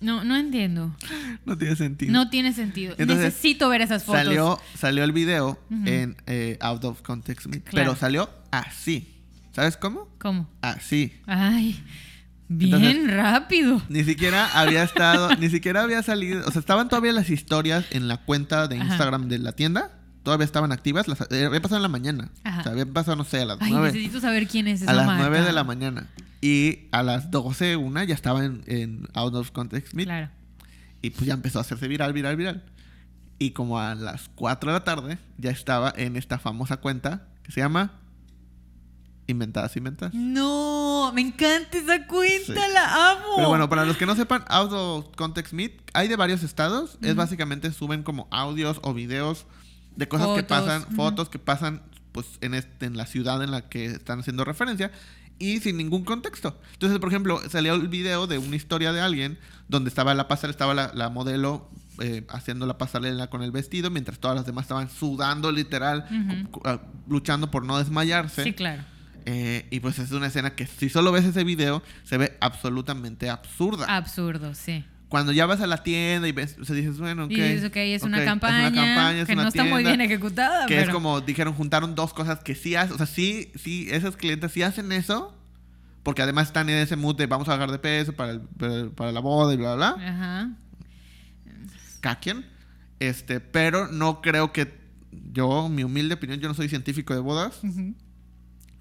No, no entiendo. No tiene sentido. No tiene sentido. Entonces, Necesito ver esas fotos. Salió, salió el video Ujú. en eh, Out of Context Claro. pero salió así. ¿Sabes cómo? ¿Cómo? Así. Ay, bien Entonces- rápido. Ni siquiera había estado, ni siquiera había salido, o sea, estaban todavía las historias en la cuenta de Ajá. Instagram de la tienda, todavía estaban activas, las, eh, había pasado en la mañana, Ajá. o sea, había pasado, no sé, a las Ay, nueve, necesito saber quién es esa a las marca. nueve de la mañana. Y a las 12, una ya estaba en, en Out of Context Me, Claro. y pues ya empezó a hacerse viral, viral, viral. Y como a las 4 de la tarde ya estaba en esta famosa cuenta que se llama Inventadas Inventadas. No, me encanta esa cuenta, Sí. la amo. Pero bueno, para los que no sepan, Out of Context Meet hay de varios estados. Es Ujú. básicamente suben como audios o videos de cosas que pasan, fotos que pasan pues en, este, en la ciudad en la que están haciendo referencia y sin ningún contexto. Entonces, por ejemplo, salió el video de una historia de alguien donde estaba la pasarela, estaba la, la modelo eh, haciendo la pasarela con el vestido mientras todas las demás estaban sudando literal, ah, luchando por no desmayarse. Sí, claro. Eh, y pues es una escena que si solo ves ese video se ve absolutamente absurda. Absurdo, sí. Cuando ya vas a la tienda y ves, o sea, dices, bueno, ok. y dices, ok, es una ok, campaña, campaña, es que una no está muy bien ejecutada, Que pero... es como dijeron, juntaron dos cosas que sí hacen, o sea, sí, sí, esos clientes sí hacen eso, porque además están en ese mood de vamos a bajar de peso para, el- para, para la boda y bla, bla, bla. Ajá. Cada quien. Este, pero no creo que yo, mi humilde opinión, yo no soy científico de bodas, Ujú.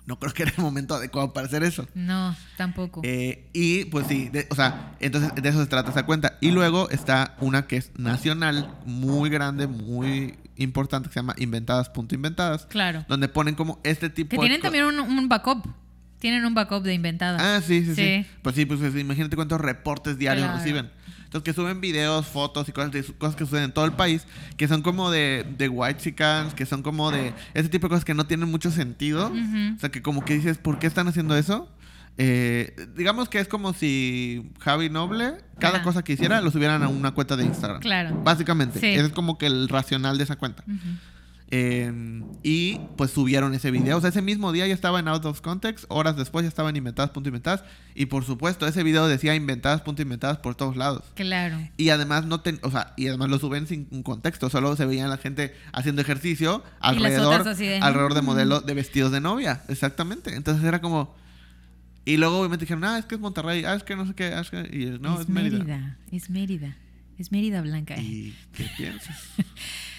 No creo que era el momento adecuado para hacer eso. No, tampoco. Eh, y pues sí, de- o sea, entonces de eso se trata esa cuenta. Y luego está una que es nacional, muy grande, muy importante, que se llama Inventadas.inventadas, claro. donde ponen como este tipo Que de tienen también un, un backup. Tienen un backup de inventadas. Ah, sí, sí, sí, Sí. Pues sí, pues pues, imagínate cuántos reportes diarios Claro. reciben. Entonces que suben videos, fotos y cosas, de, cosas que suceden en todo el país, que son como de, de white chickens, que son como de ese tipo de cosas que no tienen mucho sentido. O sea, que como que dices, ¿por qué están haciendo eso? Eh, digamos que es como si Javi Noble, cada Ajá. cosa que hiciera, lo subieran a una cuenta de Instagram. Claro. Básicamente. Sí. Ese es como que el racional de esa cuenta. Ujú. Eh, y pues subieron ese video. O sea, ese mismo día ya estaba en Out of Context. Horas después ya estaba en inventadas.inventadas. Y por supuesto, ese video decía inventadas.inventadas por todos lados. Claro. Y además no ten- o sea, y además lo suben sin un contexto, solo se veían la gente haciendo ejercicio alrededor, de, alrededor de "Mm". modelos de vestidos de novia, exactamente. Entonces era como y luego obviamente dijeron, "Ah, es que es Monterrey, ah, es que no sé qué, ah, es que y no, es, Mérida." Es Mérida. Es Mérida Blanca. ¿Y qué piensas?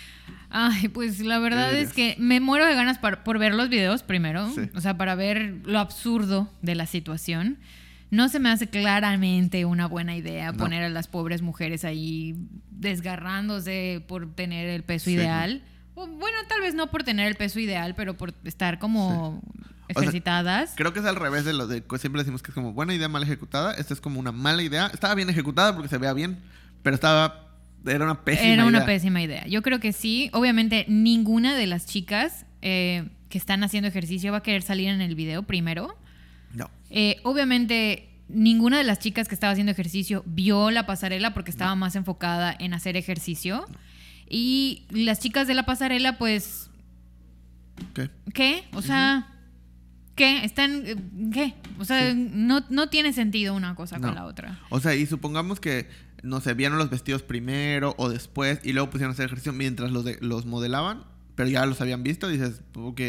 Ay, pues la verdad ¿Qué es que me muero de ganas par- por ver los videos primero. Sí. O sea, para ver lo absurdo de la situación. No se me hace claramente una buena idea No. poner a las pobres mujeres ahí desgarrándose por tener el peso Sí. ideal. O, bueno, tal vez no por tener el peso ideal, pero por estar como sea, ejercitadas. Creo que es al revés de lo de que siempre decimos que es como buena idea mal ejecutada. Esta es como una mala idea. Estaba bien ejecutada porque se vea bien, pero estaba era una pésima Era una idea. pésima idea. Yo creo que sí. Obviamente, ninguna de las chicas eh, que están haciendo ejercicio va a querer salir en el video primero. No. Eh, obviamente, ninguna de las chicas que estaba haciendo ejercicio vio la pasarela porque estaba más enfocada en hacer ejercicio. Y las chicas de la pasarela, pues, ¿Qué? ¿qué? O sea, ¿qué? Están, eh, ¿qué? O sea, no, no tiene sentido una cosa No. con la otra. O sea, y supongamos que, no sé, vieron los vestidos primero o después y luego pusieron a hacer ejercicio mientras los, de- los modelaban, pero ya los habían visto, dices, ok,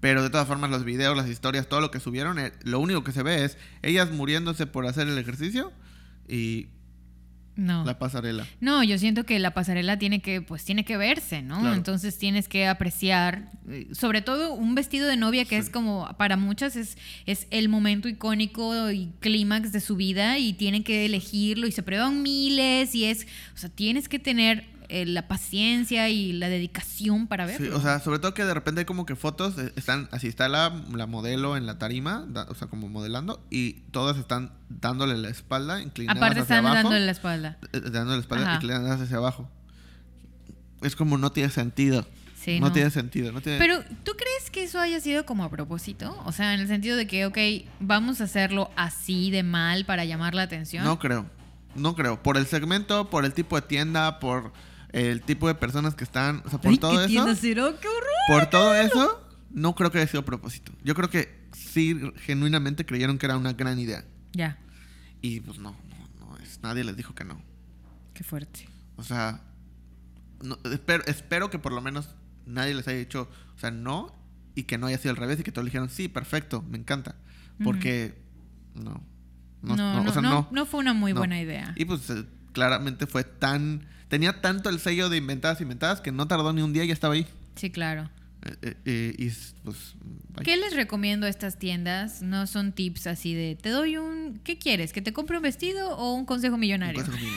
Pero de todas formas, los videos, las historias, todo lo que subieron, eh, lo único que se ve es ellas muriéndose por hacer el ejercicio y No. la pasarela. No, yo siento que la pasarela tiene que, pues tiene que verse, ¿no? Claro. Entonces tienes que apreciar, eh, sobre todo un vestido de novia que es como, para muchas es, es el momento icónico y clímax de su vida y tienen que elegirlo y se prueban miles y es, o sea, tienes que tener eh, la paciencia y la dedicación para Sí, verlo. o sea, sobre todo que de repente hay como que fotos, eh, están, así está la, la modelo en la tarima, da- o sea, como modelando, y todas están dándole la espalda, inclinadas Aparte hacia están abajo. dándole la espalda. eh, dándole la espalda Ajá. inclinadas hacia abajo. Es como no tiene sentido. Sí, no, no. tiene sentido. No tiene... Pero, ¿tú crees que eso haya sido como a propósito? O sea, en el sentido de que, ok, vamos a hacerlo así de mal para llamar la atención. No creo. No creo. Por el segmento, por el tipo de tienda, por el tipo de personas que están. O sea, por Ay, todo ¿qué eso. será? ¡Qué horror! Por todo eso, no creo que haya sido a propósito. Yo creo que sí, genuinamente creyeron que era una gran idea. Ya, Y pues no, no, no es. Nadie les dijo que no. qué fuerte. O sea, no- espero, espero que por lo menos nadie les haya dicho, o sea, no, y que no haya sido al revés y que todos dijeron, sí, perfecto, me encanta. Porque no. No, no, o sea, no, no. fue una muy buena idea. Y pues claramente fue tan. Tenía tanto el sello de inventadas, inventadas, que no tardó ni un día y ya estaba ahí. Sí, claro. Eh, eh, eh, y pues. ¿Qué les recomiendo a estas tiendas? No son tips así de, te doy un... ¿Qué quieres? ¿Que te compre un vestido o un consejo Un millonario? consejo mío.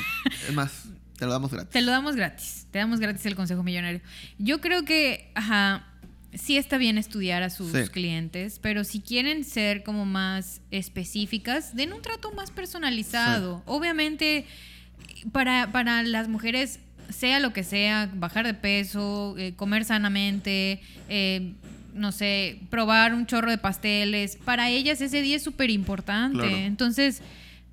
Es más, te lo damos gratis. Te lo damos gratis. Te damos gratis el consejo millonario. Yo creo que, ajá, sí está bien estudiar a sus Sí. clientes, pero si quieren ser como más específicas, den un trato más personalizado. Obviamente, para, para las mujeres, sea lo que sea, bajar de peso, eh, comer sanamente, eh, no sé, probar un chorro de pasteles, para ellas ese día es súper importante. Claro. Entonces,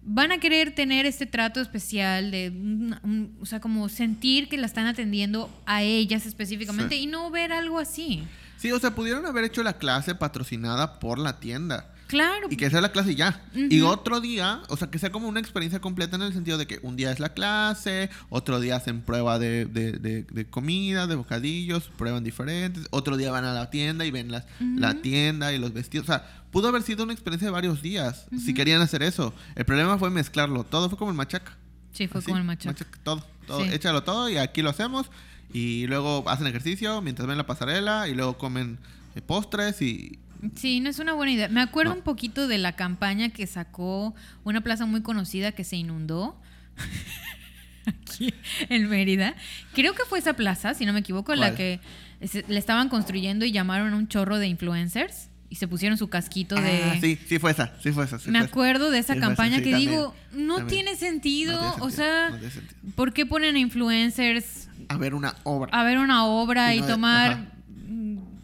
van a querer tener este trato especial de, un- un- o sea, como sentir que la están atendiendo a ellas específicamente Sí. y no ver algo así. Sí, o sea, pudieron haber hecho la clase patrocinada por la tienda. Claro. Y que sea la clase y ya. Y otro día, o sea, que sea como una experiencia completa en el sentido de que un día es la clase, otro día hacen prueba de, de, de- de comida, de bocadillos, prueban diferentes, otro día van a la tienda y ven las, la tienda y los vestidos. O sea, pudo haber sido una experiencia de varios días si querían hacer eso. El problema fue mezclarlo. Todo fue como el machaca. Sí, fue Así, como el machaca. todo, todo. Sí. Échalo todo y aquí lo hacemos. Y luego hacen ejercicio mientras ven la pasarela y luego comen eh, postres y... Sí, no es una buena idea. Me acuerdo No. un poquito de la campaña que sacó una plaza muy conocida que se inundó. Aquí en Mérida. Creo que fue esa plaza, si no me equivoco, la que se- le estaban construyendo y llamaron a un chorro de influencers y se pusieron su casquito de... Ah, sí, sí fue esa, sí fue esa. sí me fue esa. acuerdo de esa Sí, fue esa, campaña sí, que también, digo, no también. tiene sentido, No tiene o sea, no sentido. ¿por qué ponen a influencers A ver una obra. a ver una obra Y no de- tomar...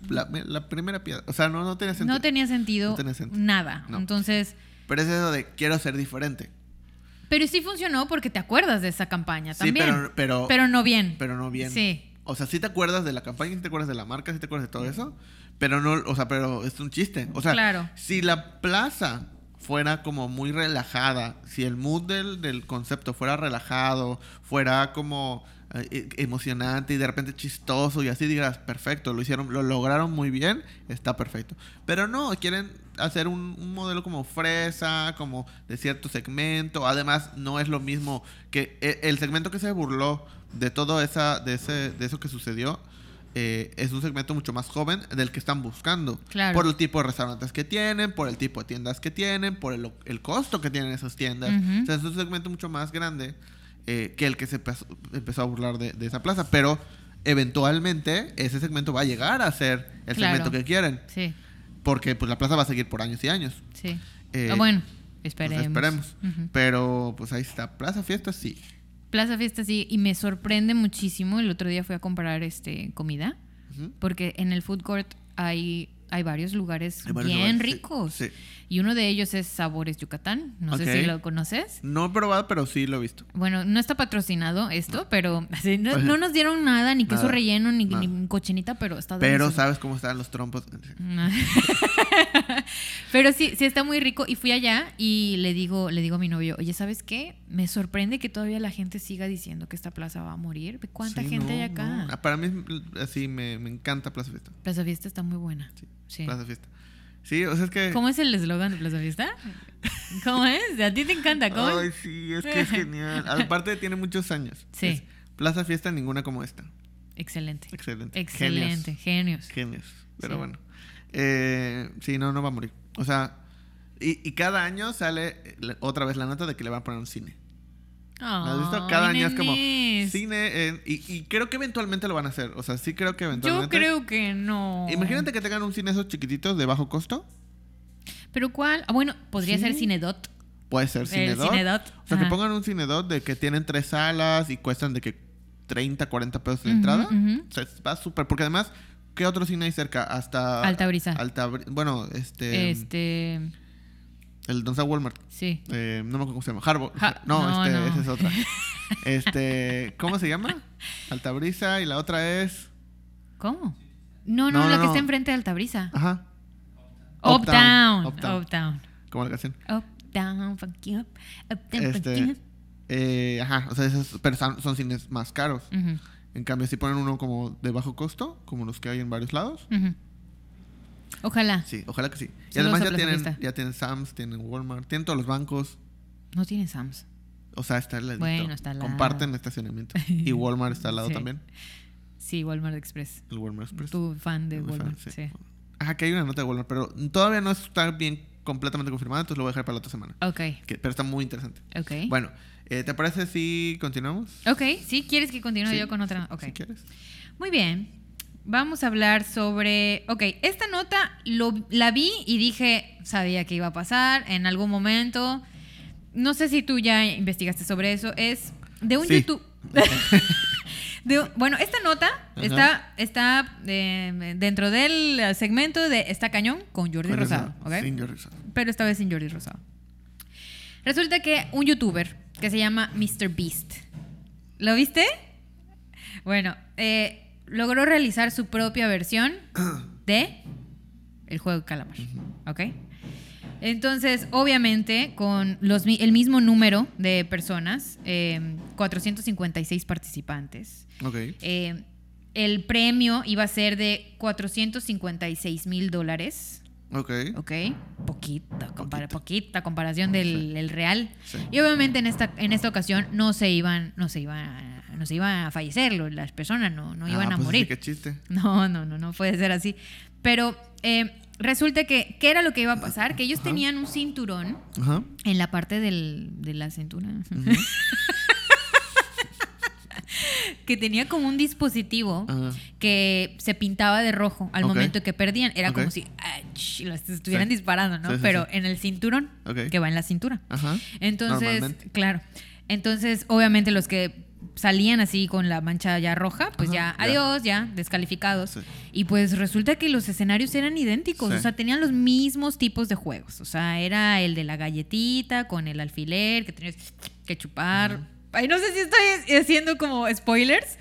La, la primera piedra. O sea, no, no tenía sentido. No tenía sentido, No tenía sentido. nada. No. Entonces, Pero es eso de quiero ser diferente. pero sí funcionó porque te acuerdas de esa campaña Sí, también. pero, pero, Pero no bien. pero no bien. Sí. O sea, sí te acuerdas de la campaña, sí te acuerdas de la marca, sí te acuerdas de todo eso. Pero no, o sea, pero es un chiste. O sea, Claro. si la plaza fuera como muy relajada, si el mood del, del concepto fuera relajado, fuera como emocionante y de repente chistoso y así digas, perfecto, lo hicieron, lo lograron muy bien, está perfecto. Pero no, quieren hacer un, un modelo como fresa, como de cierto segmento. Además, no es lo mismo que e- el segmento que se burló de todo esa, de ese, de eso que sucedió. eh, es un segmento mucho más joven del que están buscando. Claro. Por el tipo de restaurantes que tienen, por el tipo de tiendas que tienen, por el, el costo que tienen esas tiendas. O sea, es un segmento mucho más grande eh, que el que se empezó, empezó a burlar de, de esa plaza. Pero eventualmente ese segmento va a llegar a ser el Claro. segmento que quieren. Sí, Porque pues la plaza va a seguir por años y años. sí. Eh, Ah, bueno, Pues, esperemos. esperemos. Pero pues ahí está. Plaza Fiesta sí. Plaza Fiesta sí, y me sorprende muchísimo. El otro día fui a comprar este comida, porque en el food court hay, hay varios lugares Hay varios bien lugares, ricos. sí. Y uno de ellos es Sabores Yucatán. No sé si lo conoces. No he probado, pero sí lo he visto. Bueno, no está patrocinado esto, pero así, no, no nos dieron nada, ni queso Nada, relleno, ni, ni cochinita, pero está Pero delicioso. sabes cómo están los trompos. Pero sí, sí está muy rico. Y fui allá y le digo, le digo a mi novio, oye, ¿sabes qué? Me sorprende que todavía la gente siga diciendo que esta plaza va a morir. ¿Cuánta Sí, gente hay acá? Ah, Para mí, así, me, me encanta Plaza Fiesta. Plaza Fiesta está muy buena. Sí, Sí. Plaza Fiesta. Sí, o sea, es que... ¿Cómo es el eslogan de Plaza Fiesta? ¿Cómo es? ¿A ti te encanta? ¿Cómo Ay, sí, es que es genial. Aparte, tiene muchos años. Sí. Es Plaza Fiesta, ninguna como esta. Excelente. Excelente. Excelente. Genios. Genios. Genios. Pero Sí. bueno. Eh, sí, no, no va a morir. O sea, y, y cada año sale otra vez la nota de que le van a poner un cine. ¿Lo has visto? Cada año es como cine. en- y, y creo que eventualmente lo van a hacer. O sea, sí creo que Yo eventualmente. creo que no. Imagínate que tengan un cine esos chiquititos de bajo costo. ¿Pero cuál? Ah, bueno, podría Sí. ser Cinedot. Puede ser El Cinedot. O sea, que pongan un Cinedot de que tienen tres salas y cuestan de que 30, 40 pesos la Ujú, entrada. ujú. O sea, va súper. Porque además, ¿qué otro cine hay cerca? Hasta. Alta Brisa. Alta Bueno, este. Este. El Don Walmart. Sí. Eh, no me acuerdo cómo se llama. Harbo. Ja- no, no, este, no. esa es otra. este. ¿Cómo se llama? Altabrisa y la otra es. ¿Cómo? No, no, No, la que está enfrente de Alta Brisa. Ajá. Uptown. Uptown. Uptown. Como la canción. Uptown. Fuck you up. Uptown. fuck Este. you up. eh, ajá. O sea, esos, pero son, son cines más caros. Ujú, En cambio, si ponen uno como de bajo costo, como los que hay en varios lados. ujú. Ojalá. Sí, ojalá que sí. Y Saludos además ya tienen, ya tienen Sam's, tienen Walmart, tienen todos los bancos. No tiene Sams. O sea, está al ladito. Bueno, está al lado. Comparten estacionamiento. Y Walmart está al lado Sí. también. Sí, Walmart Express. El Walmart Express. Tu fan de Muy fan, Walmart. sí. Sí. Ajá, que hay una nota de Walmart, pero todavía no está bien completamente confirmada, entonces lo voy a dejar para la otra semana. Ok. Que- pero está muy interesante. Ok. Bueno, eh, ¿te parece si continuamos? Ok, ¿sí? ¿Quieres que continúe Sí. yo con otra? Ok. Si quieres. Muy bien. Vamos a hablar sobre. Ok, esta nota lo, la vi y dije, sabía que iba a pasar en algún momento. No sé si tú ya investigaste sobre eso. Es de un Sí. YouTube. de- bueno, esta nota Ajá. está, está eh, dentro del segmento de Está Cañón con Jordi Rosado. ¿ok? sin Jordi Rosado. pero esta vez sin Jordi Rosado. Resulta que un youtuber que se llama Mr. Beast. ¿Lo viste? Bueno, eh, logró realizar su propia versión de el juego de calamar. ¿Ok? Entonces, obviamente, con los, el mismo número de personas, eh, 456 participantes, Ok. eh, el premio iba a ser de 456 mil dólares. Ok. ¿Ok? Poquita, compara- poquita comparación del el real. Sí. Y obviamente en esta, en esta ocasión no se iban, no se iban, a- no se iban a fallecer las personas, no, no iban Ah, a pues sí, morir. qué chiste. No, no, no, no puede ser así. Pero eh, resulta que, ¿qué era lo que iba a pasar? Que ellos Ajá. tenían un cinturón Ajá. en la parte del- de la cintura. Que tenía como un dispositivo Ajá. que se pintaba de rojo al momento que perdían. Era como si ach, estuvieran Sí. disparando, ¿no? Sí, sí, Pero sí. en el cinturón, que va en la cintura. Ajá. Entonces, claro. Entonces, obviamente los que salían así con la mancha ya roja, pues Ajá, ya, ya. adiós, ya, descalificados. Sí. Y pues resulta que los escenarios eran idénticos, Sí. o sea, tenían los mismos tipos de juegos. O sea, era el de la galletita con el alfiler que tenías que chupar. Ay, no sé si estoy haciendo como spoilers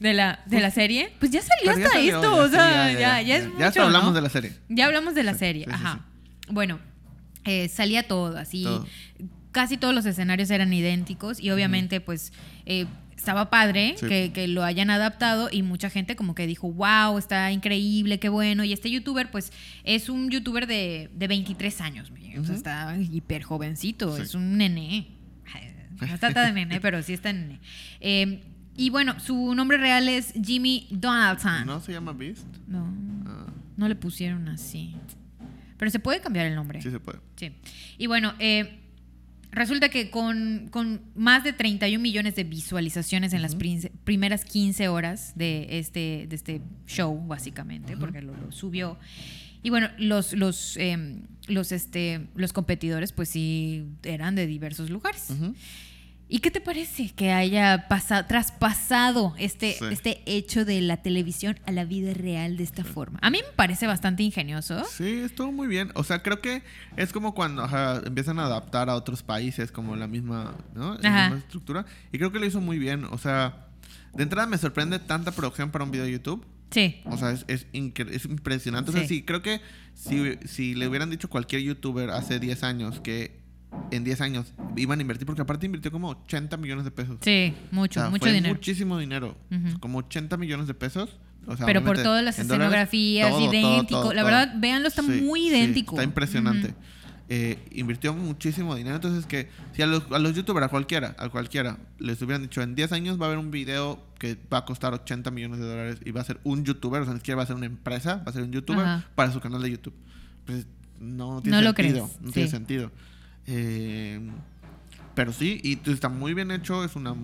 de la, de la serie. Pues ya salió Pero ya hasta salió, esto, ya, o sea, ya, ya, es Ya mucho, hasta hablamos ¿no? de la serie. Ya hablamos de la Sí, serie, ajá. Bueno, eh, salía todo así. Todo. Casi todos los escenarios eran idénticos y obviamente pues eh, estaba padre Sí. que, que lo hayan adaptado y mucha gente como que dijo, wow, está increíble, qué bueno. Y este youtuber pues es un youtuber de, de 23 años, o sea, está hiper jovencito, Sí. es un nene. No tan de nene, pero sí está nene. Eh, y bueno, su nombre real es Jimmy Donaldson. ¿No se llama Beast? no. Ah, No le pusieron así. Pero se puede cambiar el nombre. sí se puede. Sí. Y bueno, eh, resulta que con, con más de 31 millones de visualizaciones en las primeras 15 horas de este, de este show, básicamente, porque lo, lo subió. Y bueno, los, los, eh, los, este, los competidores, pues sí, eran de diversos lugares. ¿Y qué te parece que haya pasado, traspasado este, Sí. este hecho de la televisión a la vida real de esta forma? A mí me parece bastante ingenioso. Sí, estuvo muy bien. O sea, creo que es como cuando ajá, empiezan a adaptar a otros países como la misma, ¿no? La misma estructura. Y creo que lo hizo muy bien. O sea, de entrada me sorprende tanta producción para un video de YouTube. Sí. O sea, es, es, incre- es impresionante. O sea, Sí. sí, creo que si, si le hubieran dicho cualquier youtuber hace 10 años que en 10 años iban a invertir, porque aparte invirtió como 80 millones de pesos. Sí, mucho, O sea, mucho fue dinero. muchísimo dinero. Como 80 millones de pesos. O sea, Pero por todas las escenografías, todo, idéntico. todo, la verdad, véanlo, está Sí, muy sí, idéntico. está impresionante. Eh, invirtió muchísimo dinero. Entonces, que si a los, a los youtubers, a cualquiera, a cualquiera, les hubieran dicho en 10 años va a haber un video que va a costar 80 millones de dólares y va a ser un youtuber, o sea, ni siquiera va a ser una empresa, va a ser un youtuber Ajá. para su canal de YouTube. Pues no tiene No lo sentido. crees, No tiene sentido. Eh, pero sí, y está muy bien hecho. Es una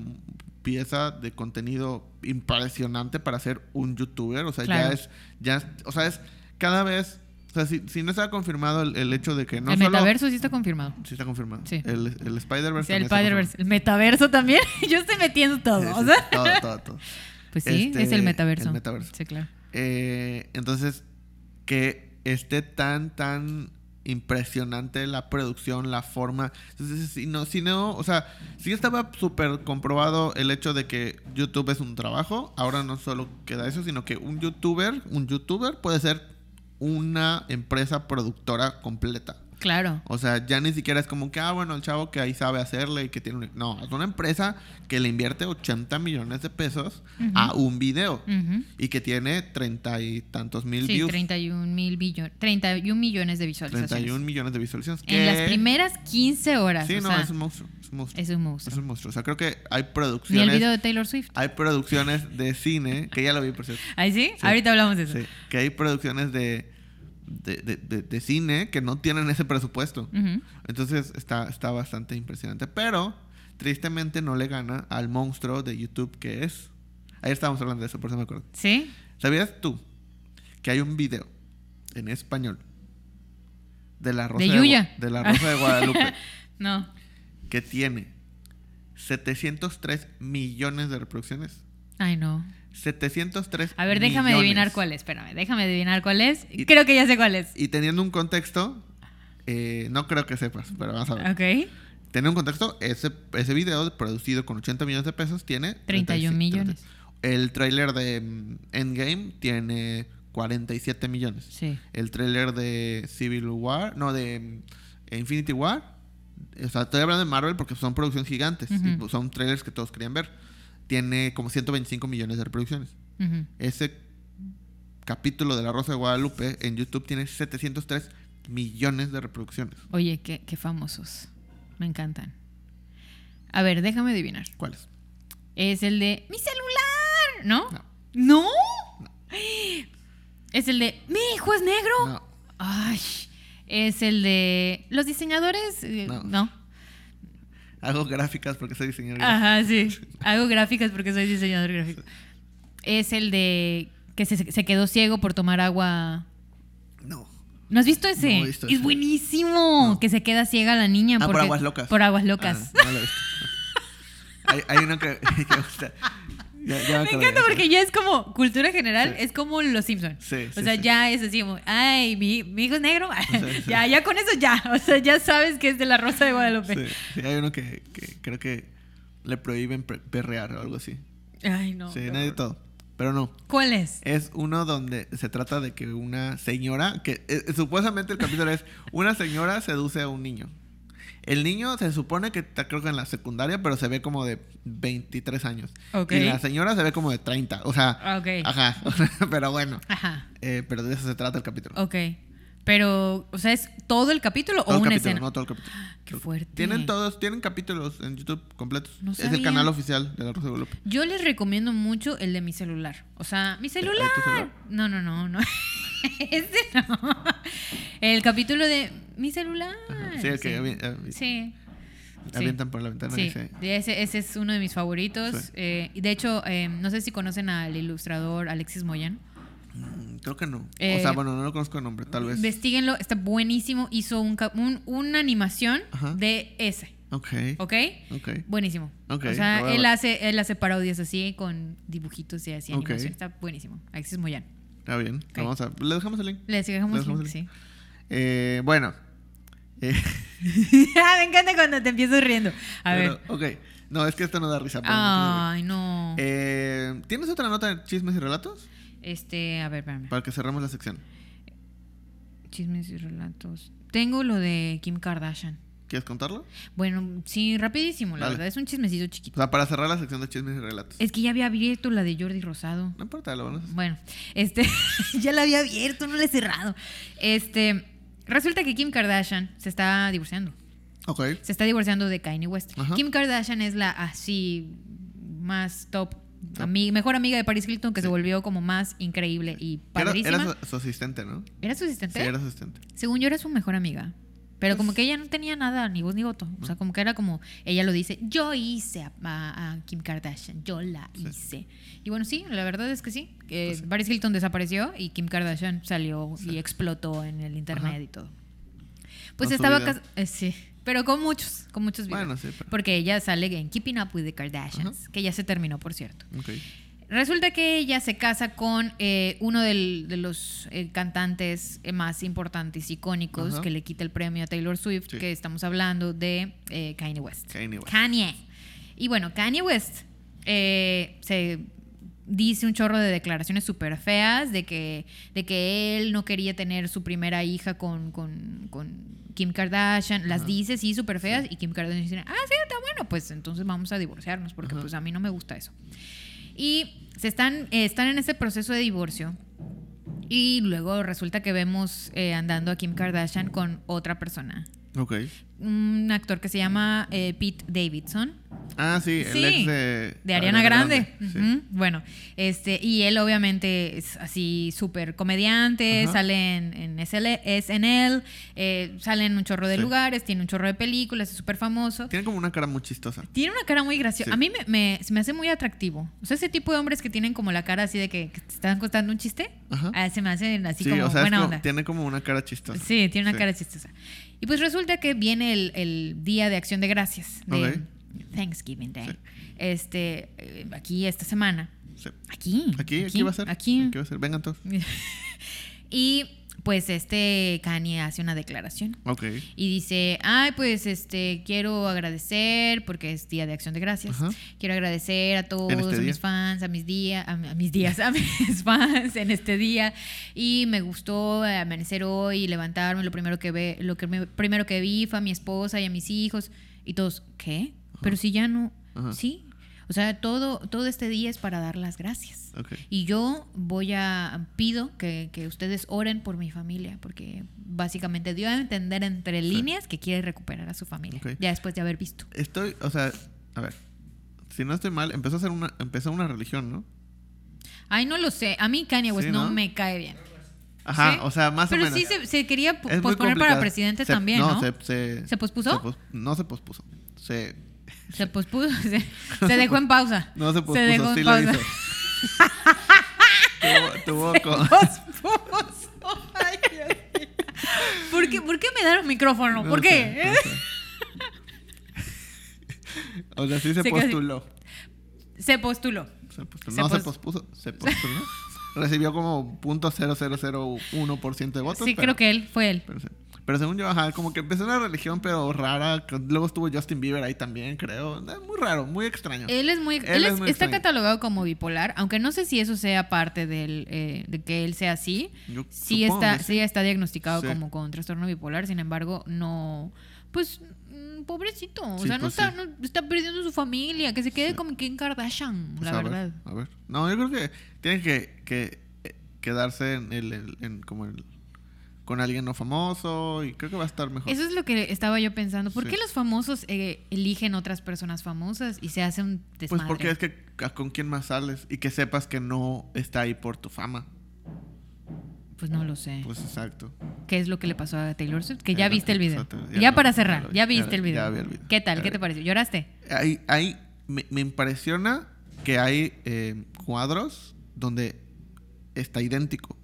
pieza de contenido impresionante para ser un youtuber. O sea, ya es, ya es- o sea, es cada vez, o sea, si, si no está confirmado el, el hecho de que no el solo... metaverso sí está confirmado. Sí está confirmado. Sí. El, el Spider-Verse. Sí, el Spider-Verse. El metaverso también. Yo estoy metiendo todo. o sea. todo, todo, todo. Pues sí, Este, es el metaverso. el metaverso. Sí, claro. Eh, entonces, que esté tan, tan impresionante la producción, la forma. Entonces, si no, si o sea, sí estaba súper comprobado el hecho de que YouTube es un trabajo. Ahora no solo queda eso, sino que un youtuber, un youtuber puede ser una empresa productora completa. Claro. O sea, ya ni siquiera es como que, ah, bueno, el chavo que ahí sabe hacerle y que tiene... un- No, es una empresa que le invierte 80 millones de pesos a un video y que tiene treinta y tantos mil Sí, views. 31 mil billones, 31 millones de visualizaciones. 31 millones de visualizaciones. En las primeras 15 horas. Sí, o no, sea, es un monstruo. Es un monstruo. es un monstruo. Es un monstruo. O sea, creo que hay Ni el producciones... video de Taylor Swift. Hay producciones de cine, que ya lo vi, por cierto. ¿Ahí sí? Sí. Ahorita hablamos de eso. Sí, que hay producciones de, de, de- de- de cine que no tienen ese presupuesto. Entonces está, está bastante impresionante. Pero tristemente no le gana al monstruo de YouTube que es. Ayer estábamos hablando de eso, por eso me acuerdo. ¿Sí? ¿Sabías tú que hay un video en español de la Rosa De Yuya. De la Rosa de Guadalupe No. que tiene 703 millones de reproducciones? Ay, no. 703 A ver, déjame millones. adivinar cuál es. Espérame, déjame adivinar cuál es. Y- Creo que ya sé cuál es. Y teniendo un contexto, eh, no creo que sepas, pero vamos a ver. Ok. Tener un contexto, ese, ese video producido con 80 millones de pesos tiene 31 36, millones. 36. El tráiler de mm, Endgame tiene 47 millones. Sí. El tráiler de Civil War, no, de mm, Infinity War. O sea, estoy hablando de Marvel porque son producciones gigantes. Y, son trailers que todos querían ver. Tiene como 125 millones de reproducciones. Ese capítulo de La Rosa de Guadalupe en YouTube tiene 703 millones de reproducciones. Oye, qué, qué famosos. Me encantan. A ver, déjame adivinar. ¿Cuáles? Es el de mi celular, ¿no? No. ¿No? Es el de mi hijo es negro. No. Ay, es el de los diseñadores. eh, No. No. Hago gráficas porque soy diseñador. Ajá, sí. Hago gráficas porque soy diseñador gráfico. Es el de que se, se quedó ciego por tomar agua. No. ¿No has visto ese? No he visto es ese. buenísimo. Que se queda ciega la niña. Ah, por aguas locas. Por aguas locas. Ah, no lo he visto. hay, hay uno que, que me gusta. Ya- ya Me encanta porque ya es como cultura general, Sí. es como los Simpsons. Sí, o sea, ya es así como, ay, mi, mi hijo es negro. ya, ya con eso ya. O sea, ya sabes que es de la Rosa de Guadalupe. Sí, hay uno que, que creo que le prohíben perrear o algo así. Ay, no. sí, horror. todo. Pero no. ¿Cuál es? Es uno donde se trata de que una señora, que eh, supuestamente el capítulo es una señora seduce a un niño. El niño se supone que está creo que en la secundaria, pero se ve como de 23 años. Y la señora se ve como de 30. O sea, Ah, ajá. pero bueno. Ajá. Eh, pero de eso se trata el capítulo. Ok. Pero, o sea, ¿es todo el capítulo Todo o el una capítulo, escena? no todo el capítulo. Qué fuerte. Tienen todos, tienen capítulos en YouTube completos. No es el canal oficial de la Rosa de Guadalupe. Yo les recomiendo mucho el de mi celular. O sea, mi celular. ¿tu celular? No, no, no, no. Ese no. El capítulo de mi celular. Ajá. Sí, el que avi- Sí. Sí. avientan por la ventana Sí, ese, ese es uno de mis favoritos. Eh, de hecho, eh, no sé si conocen al ilustrador Alexis Moyan. Mm, Creo que no. o Eh, sea, bueno, no lo conozco de nombre, tal vez. Investíguenlo, está buenísimo. Hizo un, una animación Ajá. de ese, Ok. ¿ok? Ok. Buenísimo. Ok, o sea, él hace, él hace parodias así con dibujitos y así Ok. animación. Está buenísimo. Alexis Moyan. Está bien. Ok. Vamos a. Le dejamos el link. Dejamos, Le dejamos link, el sí. Eh, bueno. Eh, Ah, Me encanta cuando te empiezas riendo. A pero, ver. Ok. No, es que esto no da risa. Ay, no. Eh, ¿Tienes otra nota de chismes y relatos? Este, a ver, espérame. Para que cerremos la sección. Chismes y relatos. Tengo lo de Kim Kardashian. ¿Quieres contarlo? Bueno, sí, rapidísimo, la Dale. verdad. Es un chismecito O chiquito. sea, para cerrar la sección de chismes y relatos. Es que ya había abierto la de Jordi Rosado. No importa, lo vamos a Bueno, este, ya la había abierto, no la he cerrado. Este, resulta que Kim Kardashian se está divorciando. Ok. Se está divorciando de Kanye West. Ajá. Kim Kardashian es la así más top, ami- mejor amiga de Paris Hilton que se volvió como más increíble y Era, padrísima. era ¿Era, su, su asistente, ¿no? su asistente? Sí, era su asistente. Según yo era su mejor amiga. Pero como que ella no tenía nada, ni voz ni voto. O sea, como que era como, ella lo dice, yo hice a, a- a Kim Kardashian, yo la Sí. hice. Y bueno, sí, la verdad es que sí. que Pues sí. Paris Hilton desapareció y Kim Kardashian salió y explotó en el internet Ajá. y todo. Pues su estaba cas- eh, sí, pero con muchos, con muchos videos. Bueno, sí, pero- Porque ella sale en Keeping Up with the Kardashians, que ya se terminó, por cierto. Ok. Resulta que ella se casa con eh, uno del- de los eh, cantantes eh, más importantes, icónicos, Ajá. que le quita el premio a Taylor Swift, Sí. que estamos hablando de eh, Kanye West. Kanye West. Kanye. Y bueno, Kanye West eh, se dice un chorro de declaraciones súper feas de que, de que él no quería tener su primera hija con, con- con Kim Kardashian. Las Ajá. dice, sí, súper feas. Y Kim Kardashian dice, ah, sí, está bueno, pues entonces vamos a divorciarnos porque Ajá. pues a mí no me gusta eso. Y se están, eh, están en ese proceso de divorcio. Y luego resulta que vemos eh, andando a Kim Kardashian con otra persona. Ok. Un actor que se llama eh, Pete Davidson. Ah, sí, el Sí, ex de... De Ariana Grande. Sí. Bueno, este, y él obviamente es así súper comediante, Ajá. sale en, en SL SNL, eh, sale en un chorro de Sí. lugares, tiene un chorro de películas, es súper famoso. Tiene como una cara muy chistosa. Tiene una cara muy graciosa. A mí me, me- se me hace muy atractivo. O sea, ese tipo de hombres que tienen como la cara así de que, que te están contando un chiste, Ajá. se me hacen así sí, como o sea, buena como- onda. tiene como una cara chistosa. Sí, tiene una cara chistosa. Y pues resulta que viene el, el Día de Acción de Gracias, de Ok. Thanksgiving Day. Sí. Este, eh, aquí esta semana. Sí. Aquí. Aquí, aquí va a ser. Aquí. va a ser. Vengan todos. y pues este Kanye hace una declaración. Ok. Y dice, ay, pues este, quiero agradecer, porque es Día de Acción de Gracias. Ajá. Quiero agradecer a todos, este a día. mis fans, a mis días, a, mi- a mis días, a mis fans en este día. Y me gustó eh, amanecer hoy y levantarme. Lo primero que ve, lo que me- primero que vi fue a mi esposa y a mis hijos. Y todos, ¿qué? Pero si ya no, Ajá. sí. O sea, todo, todo este día es para dar las gracias. Y yo voy a, pido que, que ustedes oren por mi familia, porque básicamente dio a entender entre líneas que quiere recuperar a su familia, ya después de haber visto. Estoy, o sea, a ver. Si no estoy mal, empezó a hacer una, empezó una religión, ¿no? Ay, no lo sé, a mí Kanye West Sí, no, ¿no? me cae bien. Ajá, ¿Sí? o sea, más Pero o menos. sí se, se quería posponer para presidente Se- también, ¿no? Se, se, ¿Se pospuso? pos- no se pospuso. Se, Se pospuso, se, se dejó en pausa. no se pospuso, dejó en sí lo hizo. tuvo, tuvo con- Pospuso. Ay, Dios mío. ¿Por qué, ¿Por qué me un micrófono? no ¿Por sé, qué? no sé. O sea, sí se, Se casi- postuló. Se postuló. Se postuló. Se No se pos- pospuso, se postuló. Recibió como .0001% de votos. Sí, pero- creo que él, fue él. Sí. Pero según yo, ajá, como que empezó una religión, pero rara. Luego estuvo Justin Bieber ahí también, creo. Eh, Muy raro, muy extraño. Él es muy, Él él es es- muy está extraño. catalogado como bipolar, aunque no sé si eso sea parte del, eh, de que él sea así. Yo Sí está, sí está diagnosticado Sí. como con trastorno bipolar, sin embargo, no, pues, mm, pobrecito, o sea, no, pues está, sí. no- está perdiendo su familia, que se quede Sí. como Kim Kardashian, Pues la a ver, verdad. a ver. No, yo creo que tiene que, que eh, quedarse en el, el- en como el, con alguien no famoso y creo que va a estar mejor. Eso es lo que estaba yo pensando. ¿Por Sí. qué los famosos eh, eligen otras personas famosas y se hace un desmadre? Pues porque es que con quién más sales y que sepas que no está ahí por tu fama. Pues no lo sé. Pues exacto. ¿Qué es lo que le pasó a Taylor Swift? Que ya viste el video. Ya, para cerrar, ya ya viste el video. ya vi el video. ¿Qué tal? ¿Qué te pareció? ¿Lloraste? Ahí, ahí me, me impresiona que hay eh, cuadros donde está idéntico.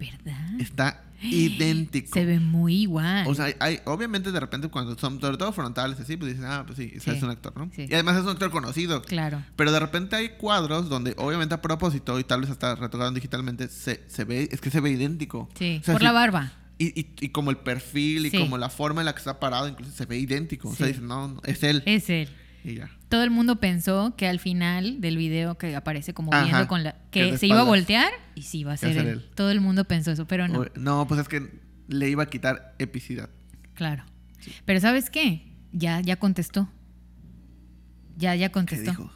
¿Verdad? Está idéntico. Se ve muy igual. O sea, hay, obviamente de repente cuando son, sobre todo frontales así, pues dices, ah, pues sí, es un actor, ¿no? Sí. Y además es un actor conocido. claro. Pero de repente hay cuadros donde, obviamente a propósito, y tal vez hasta retocaron digitalmente, se, se ve, es que se ve idéntico. Sí, O sea, por la barba. Y, y, y como el perfil y Sí. como la forma en la que está parado, incluso se ve idéntico. O sea, dices, no, no, es él. Es él. Y ya. Todo el mundo pensó que al final del video que aparece como Ajá, viendo con la. que se iba a voltear y sí iba a ser él. él. Todo el mundo pensó eso, pero no. No, pues es que le iba a quitar epicidad. Claro. Pero ¿sabes qué? Ya, ya contestó. Ya, ya ¿Qué contestó. dijo?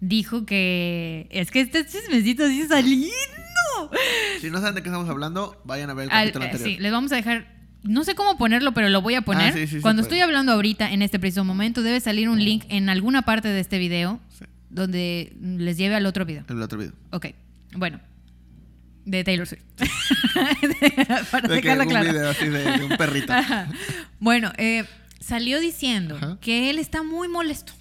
Dijo que. Es que este chismecito sí está lindo. Si no saben de qué estamos hablando, vayan a ver el Al- capítulo eh, anterior. sí, les vamos a dejar. No sé cómo ponerlo, pero lo voy a poner. Ah, sí, sí, sí, Cuando puede. estoy hablando ahorita, en este preciso momento, debe salir un link en alguna parte de este video donde les lleve al otro video. el otro video. Ok, bueno. De Taylor Swift. Para De dejarlo un claro. video así de, de un perrito. Ajá. Bueno, eh, salió diciendo Ajá. que él está muy molesto.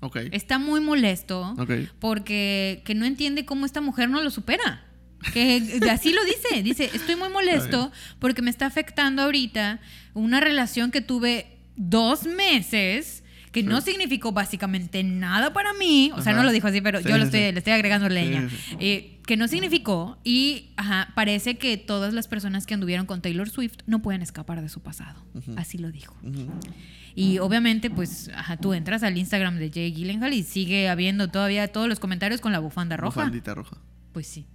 Ok. Está muy molesto Ok. porque que no entiende cómo esta mujer no lo supera. Que así lo dice. Dice, estoy muy molesto porque me está afectando ahorita una relación que tuve dos meses que no significó básicamente nada para mí. O sea, no lo dijo así, pero Sí, yo lo estoy, sí. le estoy agregando leña. Eh, que no significó y ajá, parece que todas las personas que anduvieron con Taylor Swift no pueden escapar de su pasado. Así lo dijo. Y obviamente, pues, ajá, tú entras al Instagram de Jay Gyllenhaal y sigue habiendo todavía todos los comentarios con la bufanda roja. Bufandita roja. Pues sí.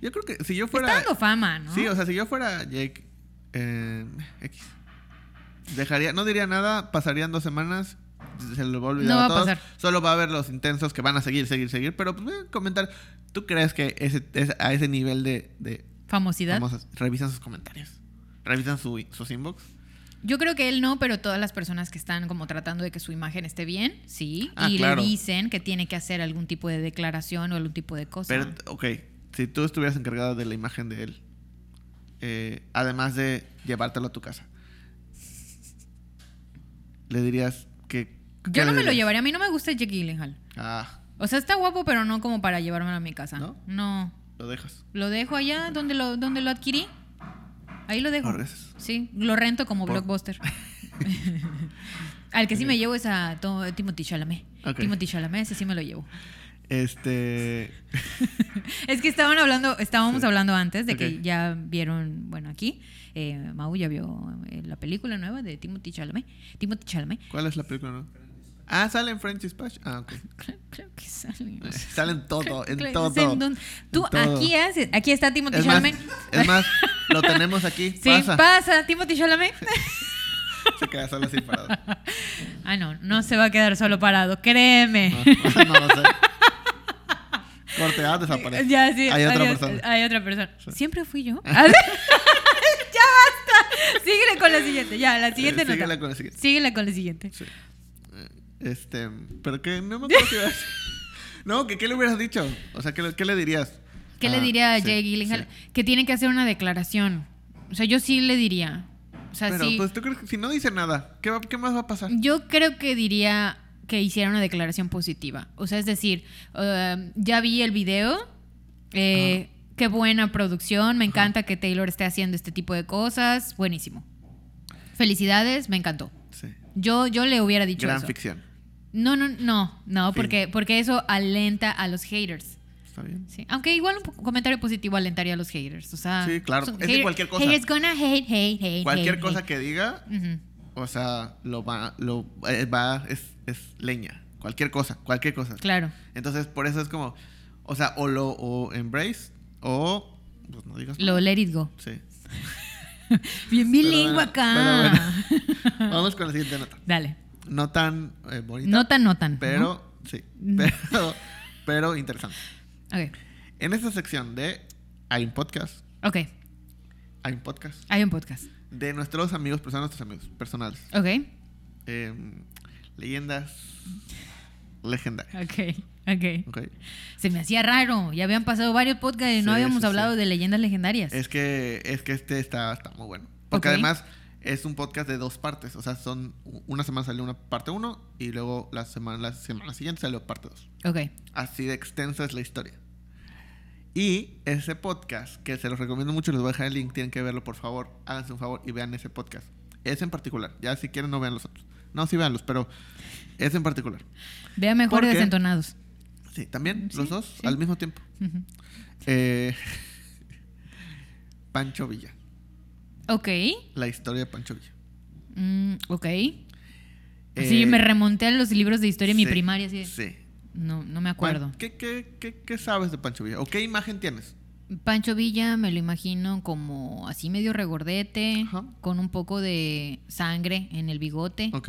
Yo creo que si yo fuera. Está dando fama, ¿no? Sí, o sea, si yo fuera Jake eh, X, dejaría, no diría nada, pasarían dos semanas, se lo va a olvidar No va a todos, pasar. Solo va a ver los intensos que van a seguir, seguir, seguir, pero pues eh, comentar. ¿Tú crees que ese, es- a ese nivel de, de Famosidad. famosas revisan sus comentarios? ¿Revisan su, sus inbox? Yo creo que él no, pero todas las personas que están como tratando de que su imagen esté bien, sí. Ah, y claro. le dicen que tiene que hacer algún tipo de declaración o algún tipo de cosa. Pero, ok, si tú estuvieras encargado de la imagen de él, eh, además de llevártelo a tu casa, le dirías que... ¿qué Yo no me lo llevaría. A mí no me gusta Jake Gyllenhaal. Ah, O sea, está guapo, pero no como para llevármelo a mi casa. ¿No? No. lo dejas. Lo dejo allá donde lo, donde lo adquirí. Ahí lo dejo. Sí, lo rento como Por- blockbuster. Al que sí me llevo es a Timothy Chalamet. Ok. Timothy Chalamet, ese sí me lo llevo. Este... Es que estaban hablando, estábamos Sí. hablando antes de que ya vieron, bueno, aquí, eh, Mau ya vio eh, la película nueva de Timothy Chalamet. Timothy Chalamet. ¿Cuál es la película? no? Ah, sale en French Dispatch. Ah, ok. Creo, creo que sale. Eh, Sale en todo, en todo. en Tú en todo. aquí haces, aquí está Timothy Es más, Chalamet. es más, lo tenemos aquí. Sí, pasa. pasa, Timothy Chalamet. Se queda solo así parado. Ah, no, no se va a quedar solo parado, créeme. No, no lo sé. Corte A, desaparece. Ya, sí. Hay otra adiós, persona. Hay otra persona. ¿Siempre fui yo? ya basta. Síguele con la siguiente. Ya, la siguiente Eh, nota. síguela con la siguiente. Síguela con la siguiente. Sí. Eh, Este, pero que no me acuerdo. No, que qué le hubieras dicho. O sea, ¿qué, qué le dirías? ¿Qué le Ah, diría a sí, Jay Gyllenhaal? sí. Que tiene que hacer una declaración. O sea, yo sí le diría. O sea, Pero, sí. pues, ¿tú crees que si no dice nada, ¿qué, va- qué más va a pasar? Yo creo que diría que hiciera una declaración positiva. O sea, es decir, eh, ya vi el video. eh, qué buena producción. Me encanta que Taylor esté haciendo este tipo de cosas. Buenísimo. Felicidades, me encantó. Sí. Yo, yo le hubiera dicho Gran eso. ficción. No, no, no, no, porque, porque eso alenta a los haters. ¿Está bien? Sí. Aunque igual un comentario positivo alentaría a los haters. O sea, Sí, claro. son Es que cualquier cosa. Haters gonna hate, hate, hate. Cualquier hate, cosa hate. que diga, o sea, lo va, lo eh, va, es, es leña. Cualquier cosa, cualquier cosa. Claro. Entonces, por eso es como, o sea, o lo o embrace o pues no digas. Lo let it go. Sí. Bien bilingüe bueno, acá. pero Vamos con la siguiente nota. Dale. No tan eh, bonita. No tan, no tan. Pero, sí. Pero, pero interesante. En esta sección de Hay un podcast. Ok. Hay un podcast. Hay un podcast. De nuestros amigos, personas, nuestros amigos personales. Ok. Eh, leyendas legendarias. Ok. Ok. ¿ok? Se me hacía raro. Ya habían pasado varios podcasts y no habíamos sí, hablado sí. de leyendas legendarias. Es que, es que este está, está muy bueno. Porque además es un podcast de dos partes. O sea, son una semana salió una parte uno y luego la semana, la semana siguiente salió parte dos. Ok. Así de extensa es la historia. Y ese podcast, que se los recomiendo mucho, les voy a dejar el link, tienen que verlo, por favor. Háganse un favor y vean ese podcast. Ese en particular. Ya si quieren no vean los otros. No, sí veanlos, pero ese en particular. Vea mejor desentonados. Sí, también, Sí, los dos sí. al mismo tiempo. Eh, Pancho Villa. Ok. La historia de Pancho Villa. Mm, ok. sí, Eh, me remonté a los libros de historia de mi sí, primaria. Así de- Sí. No, no me acuerdo. ¿Qué, qué, qué, qué sabes de Pancho Villa? ¿O qué imagen tienes? Pancho Villa me lo imagino como así medio regordete, Ajá. con un poco de sangre en el bigote. Ok.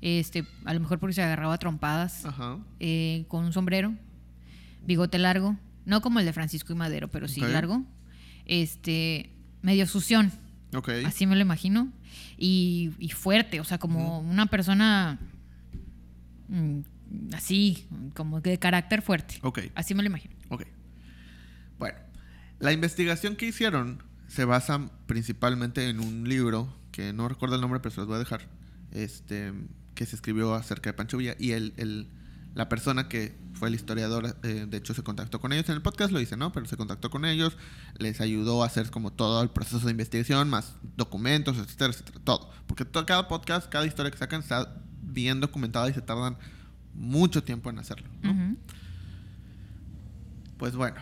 Este, a lo mejor porque se agarraba a trompadas. Ajá. eh, con un sombrero, bigote largo, no como el de Francisco y Madero, pero sí largo. Este, medio sución, así me lo imagino. Y, y fuerte, o sea, como una persona mm, así, como de carácter fuerte. Ok. Así me lo imagino. Ok. Bueno, la investigación que hicieron se basa principalmente en un libro que no recuerdo el nombre, pero se los voy a dejar. Este, que se escribió acerca de Pancho Villa y el, el- la persona que fue el historiador, eh, de hecho se contactó con ellos en el podcast, lo dice, ¿no? Pero se contactó con ellos, les ayudó a hacer como todo el proceso de investigación, más documentos, etcétera, etcétera, todo. Porque to- cada podcast, cada historia que sacan está bien documentada y se tardan mucho tiempo en hacerlo. Pues bueno,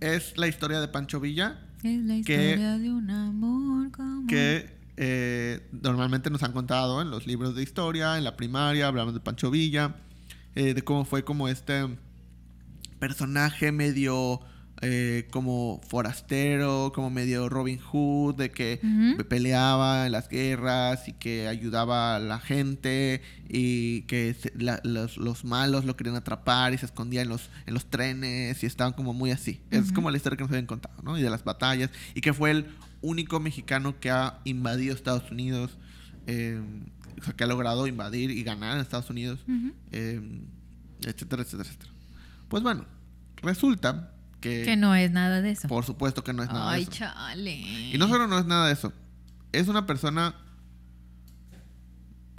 es la historia de Pancho Villa Es la Que- historia de un amor como... que eh, normalmente nos han contado en los libros de historia, en la primaria, hablamos de Pancho Villa, eh, de cómo fue como este personaje medio eh, como forastero, como medio Robin Hood, de que peleaba en las guerras y que ayudaba a la gente y que se- la- los, los malos lo querían atrapar y se escondía en los, en los trenes y estaban como muy así. Es Ujú. como la historia que nos habían contado, ¿no? Y de las batallas y que fue el único mexicano que ha invadido Estados Unidos, eh, o sea, que ha logrado invadir y ganar en Estados Unidos eh, etcétera, etcétera, etcétera. Pues bueno, resulta que, Que no es nada de eso. por supuesto que no es nada Ay, de eso. chale. Y no solo no es nada de eso, es una persona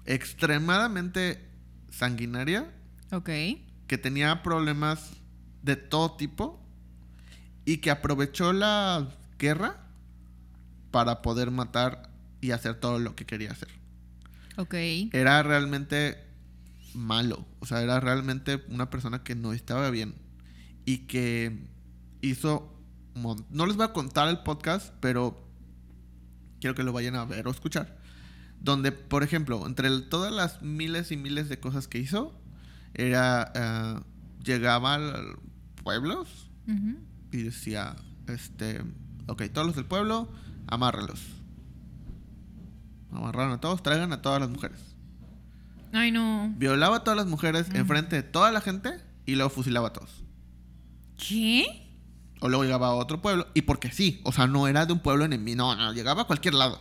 extremadamente sanguinaria Ok. que tenía problemas de todo tipo y que aprovechó la guerra para poder matar y hacer todo lo que quería hacer. Ok. era realmente malo. O sea, era realmente una persona que no estaba bien. Y que hizo... No les voy a contar el podcast, pero quiero que lo vayan a ver o escuchar. Donde, por ejemplo, entre el- todas las miles y miles de cosas que hizo, era... eh, llegaba a pueblos y decía, este, ok, todos los del pueblo, amárralos. Amarraron a todos, traigan a todas las mujeres. Ay, no. Violaba a todas las mujeres Ujú. enfrente de toda la gente y luego fusilaba a todos. ¿Qué? O luego llegaba a otro pueblo y porque sí, o sea, no era de un pueblo enemigo, no, no, llegaba a cualquier lado.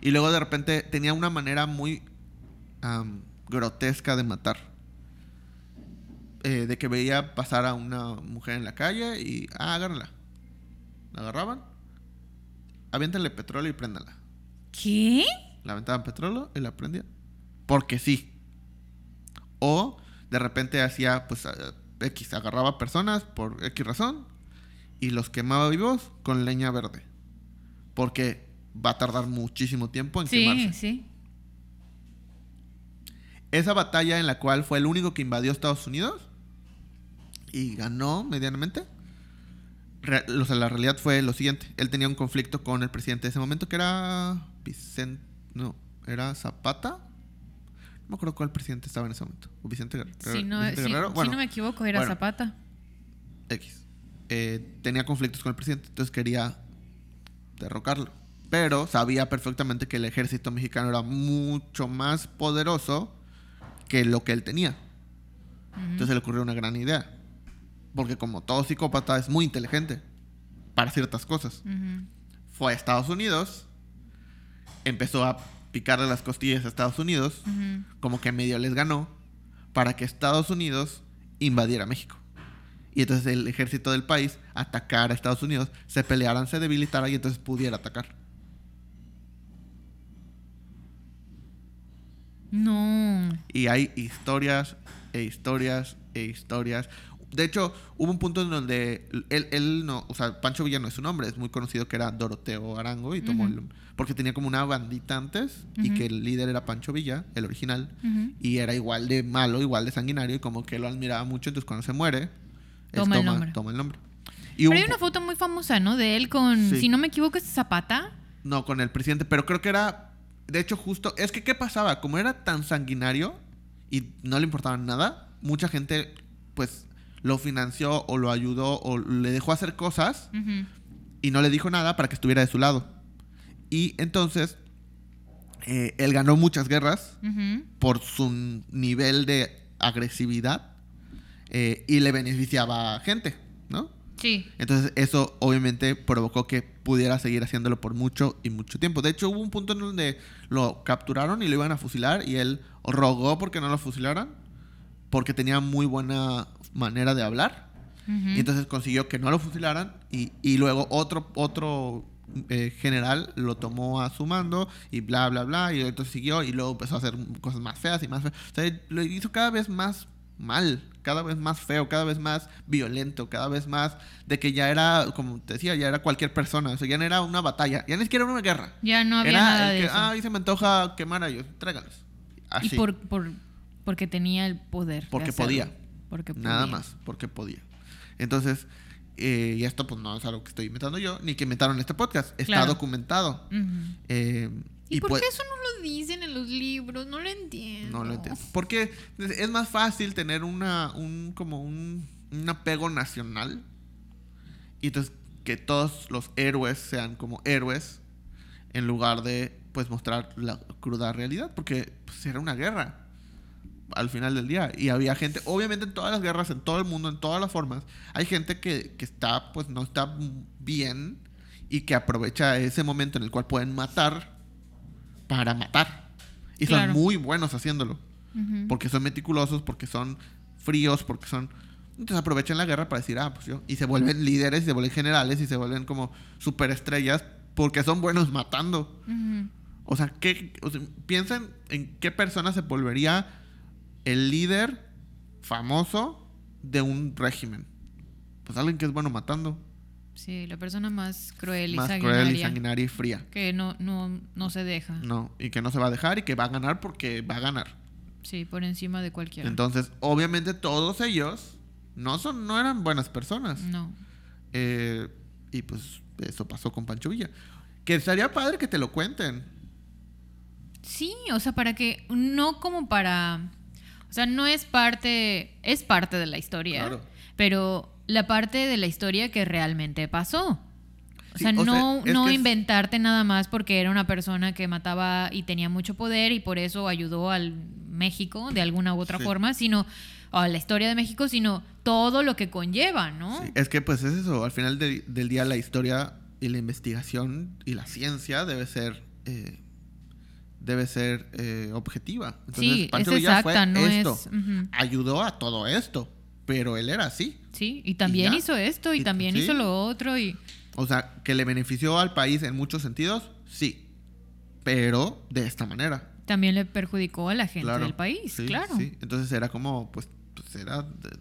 Y luego de repente tenía una manera muy grotesca de matar. Eh, de que veía pasar a una mujer en la calle y, ah, agárrenla. La agarraban, aviéntenle petróleo y préndala. ¿Qué? Le aventaban petróleo y la prendían. Porque sí. O de repente hacía, pues, X, agarraba personas por X razón y los quemaba vivos con leña verde. Porque va a tardar muchísimo tiempo en Sí, quemarse. sí. Esa batalla en la cual fue el único que invadió Estados Unidos y ganó medianamente. re- o sea, la realidad fue lo siguiente. Él tenía un conflicto con el presidente de ese momento que era Vicente... No, era Zapata. No me acuerdo cuál presidente estaba en ese momento. ¿O Vicente, Guerrero? Si no, Vicente si- Guerrero. si no me equivoco, era bueno. Zapata. X. Eh, tenía conflictos con el presidente, entonces quería derrocarlo. Pero sabía perfectamente que el ejército mexicano era mucho más poderoso que lo que él tenía. Entonces se le ocurrió una gran idea. Porque como todo psicópata es muy inteligente para ciertas cosas. Fue a Estados Unidos, empezó a picarle las costillas a Estados Unidos, como que medio les ganó, para que Estados Unidos invadiera México. Y entonces el ejército del país atacara a Estados Unidos, se pelearan, se debilitara y entonces pudiera atacar. No. Y hay historias e historias e historias. De hecho, hubo un punto en donde él, él no, o sea, Pancho Villa no es su nombre, es muy conocido que era Doroteo Arango y tomó el- porque tenía como una bandita antes y Ujú. que el líder era Pancho Villa, el original, Ujú. y era igual de malo, igual de sanguinario y como que lo admiraba mucho, entonces cuando se muere, Toma el nombre. toma el nombre. Y Pero un hay una foto muy famosa, ¿no? De él con, Sí. si no me equivoco, es Zapata. No, con el presidente, pero creo que era De hecho, justo, es que ¿qué pasaba? Como era tan sanguinario y no le importaba nada, mucha gente pues lo financió o lo ayudó o le dejó hacer cosas y no le dijo nada para que estuviera de su lado. Y entonces, eh, él ganó muchas guerras por su nivel de agresividad eh, y le beneficiaba a gente, ¿no? Sí. Entonces eso obviamente provocó que pudiera seguir haciéndolo por mucho y mucho tiempo. De hecho hubo un punto en donde lo capturaron y lo iban a fusilar y él rogó porque no lo fusilaran porque tenía muy buena manera de hablar. Y entonces consiguió que no lo fusilaran y, y luego otro, otro eh, general lo tomó a su mando y bla, bla, bla. Y entonces siguió y luego empezó a hacer cosas más feas y más feas. O sea, lo hizo cada vez más mal, cada vez más feo, cada vez más violento, cada vez más de que ya era, como te decía, ya era cualquier persona. O sea, ya no era una batalla, ya ni siquiera era una guerra. Ya no había era nada de que, eso. ay, se me antoja quemar a ellos, tráigalos. Así. Y por, por, porque tenía el poder. de Porque podía. Porque Nada más, porque podía. Entonces, eh, y esto pues no es algo que estoy inventando yo, ni que inventaron en este podcast. Está Claro. documentado. Eh, ¿Y, por qué eso no lo dicen en los libros? No lo entiendo. No lo entiendo. Porque es más fácil tener una, un, como un, un apego nacional. Y entonces que todos los héroes sean como héroes en lugar de pues mostrar la cruda realidad. Porque pues, era una guerra al final del día. Y había gente, obviamente en todas las guerras, en todo el mundo, en todas las formas, hay gente que, que está, pues no está bien y que aprovecha ese momento en el cual pueden matar para matar. Y Claro. son muy buenos haciéndolo. Porque son meticulosos, porque son fríos, porque son... Entonces aprovechan la guerra para decir, ah, pues yo... Y se vuelven líderes, y se vuelven generales, y se vuelven como superestrellas, porque son buenos matando. O sea, ¿qué, o sea, piensen en qué persona se volvería el líder famoso de un régimen. Pues alguien que es bueno matando. Sí, la persona más cruel y más sanguinaria. cruel y sanguinaria y fría. Que no, no, no se deja. No, y que no se va a dejar y que va a ganar porque va a ganar. Sí, por encima de cualquiera. Entonces, obviamente todos ellos no son no eran buenas personas. no. Eh, y pues eso pasó con Pancho Villa. Que estaría padre que te lo cuenten. Sí, o sea, para que. No como para. O sea, no es parte. Es parte de la historia. Claro. Pero la parte de la historia que realmente pasó. O Sí, sea, o no, no es- inventarte nada más porque era una persona que mataba y tenía mucho poder y por eso ayudó al México de alguna u otra Sí. forma, sino a la historia de México, sino todo lo que conlleva, ¿no? Sí, es que pues es eso, al final del- del día la historia y la investigación y la ciencia debe ser eh, debe ser eh, objetiva. Entonces, Sí, es fue exacta, no esto, es. ayudó a todo esto, pero él era así. Sí, y también hizo esto y, Y- también sí. hizo lo otro y. O sea, que le benefició al país en muchos sentidos, sí, pero de esta manera. También le perjudicó a la gente Claro. del país, Sí, claro. sí. Entonces era como, pues, pues era... de-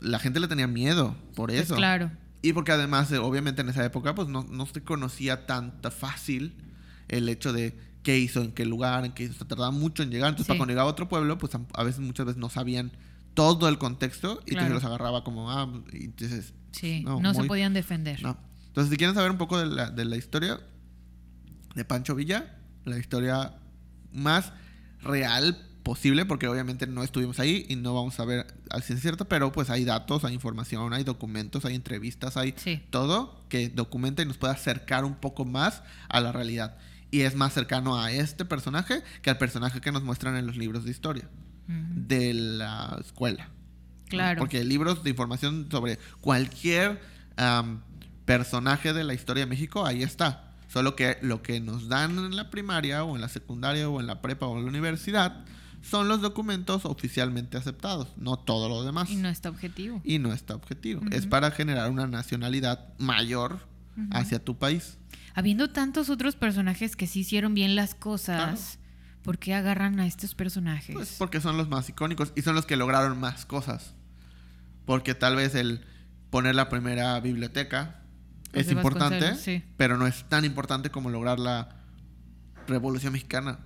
La gente le tenía miedo por Pues eso. claro. Y porque además, eh, obviamente en esa época, pues no, no se conocía tanta fácil el hecho de qué hizo, en qué lugar, en qué hizo. Se tardaba mucho en llegar. Entonces, Sí. para cuando llegaba a otro pueblo, pues a veces, muchas veces no sabían todo el contexto y Claro. los agarraba como, ah, y entonces... Sí, No, no, se podían defender. No. Entonces, si quieren saber un poco de la, de la historia de Pancho Villa, la historia más real posible, porque obviamente no estuvimos ahí y no vamos a ver al cien cierto, pero pues hay datos, hay información, hay documentos, hay entrevistas, hay Sí. todo que documenta y nos puede acercar un poco más a la realidad. Y es más cercano a este personaje que al personaje que nos muestran en los libros de historia De la escuela. ¿no? Claro. Porque libros de información sobre cualquier personaje de la historia de México, ahí está. Solo que lo que nos dan en la primaria o en la secundaria o en la prepa o en la universidad son los documentos oficialmente aceptados, no todo lo demás. Y no está objetivo. Y no está objetivo. Es para generar una nacionalidad mayor hacia tu país. Habiendo tantos otros personajes que sí hicieron bien las cosas, ¿por qué agarran a estos personajes? Pues porque son los más icónicos y son los que lograron más cosas. Porque tal vez el poner la primera biblioteca es importante, sí. pero no es tan importante como lograr la Revolución Mexicana.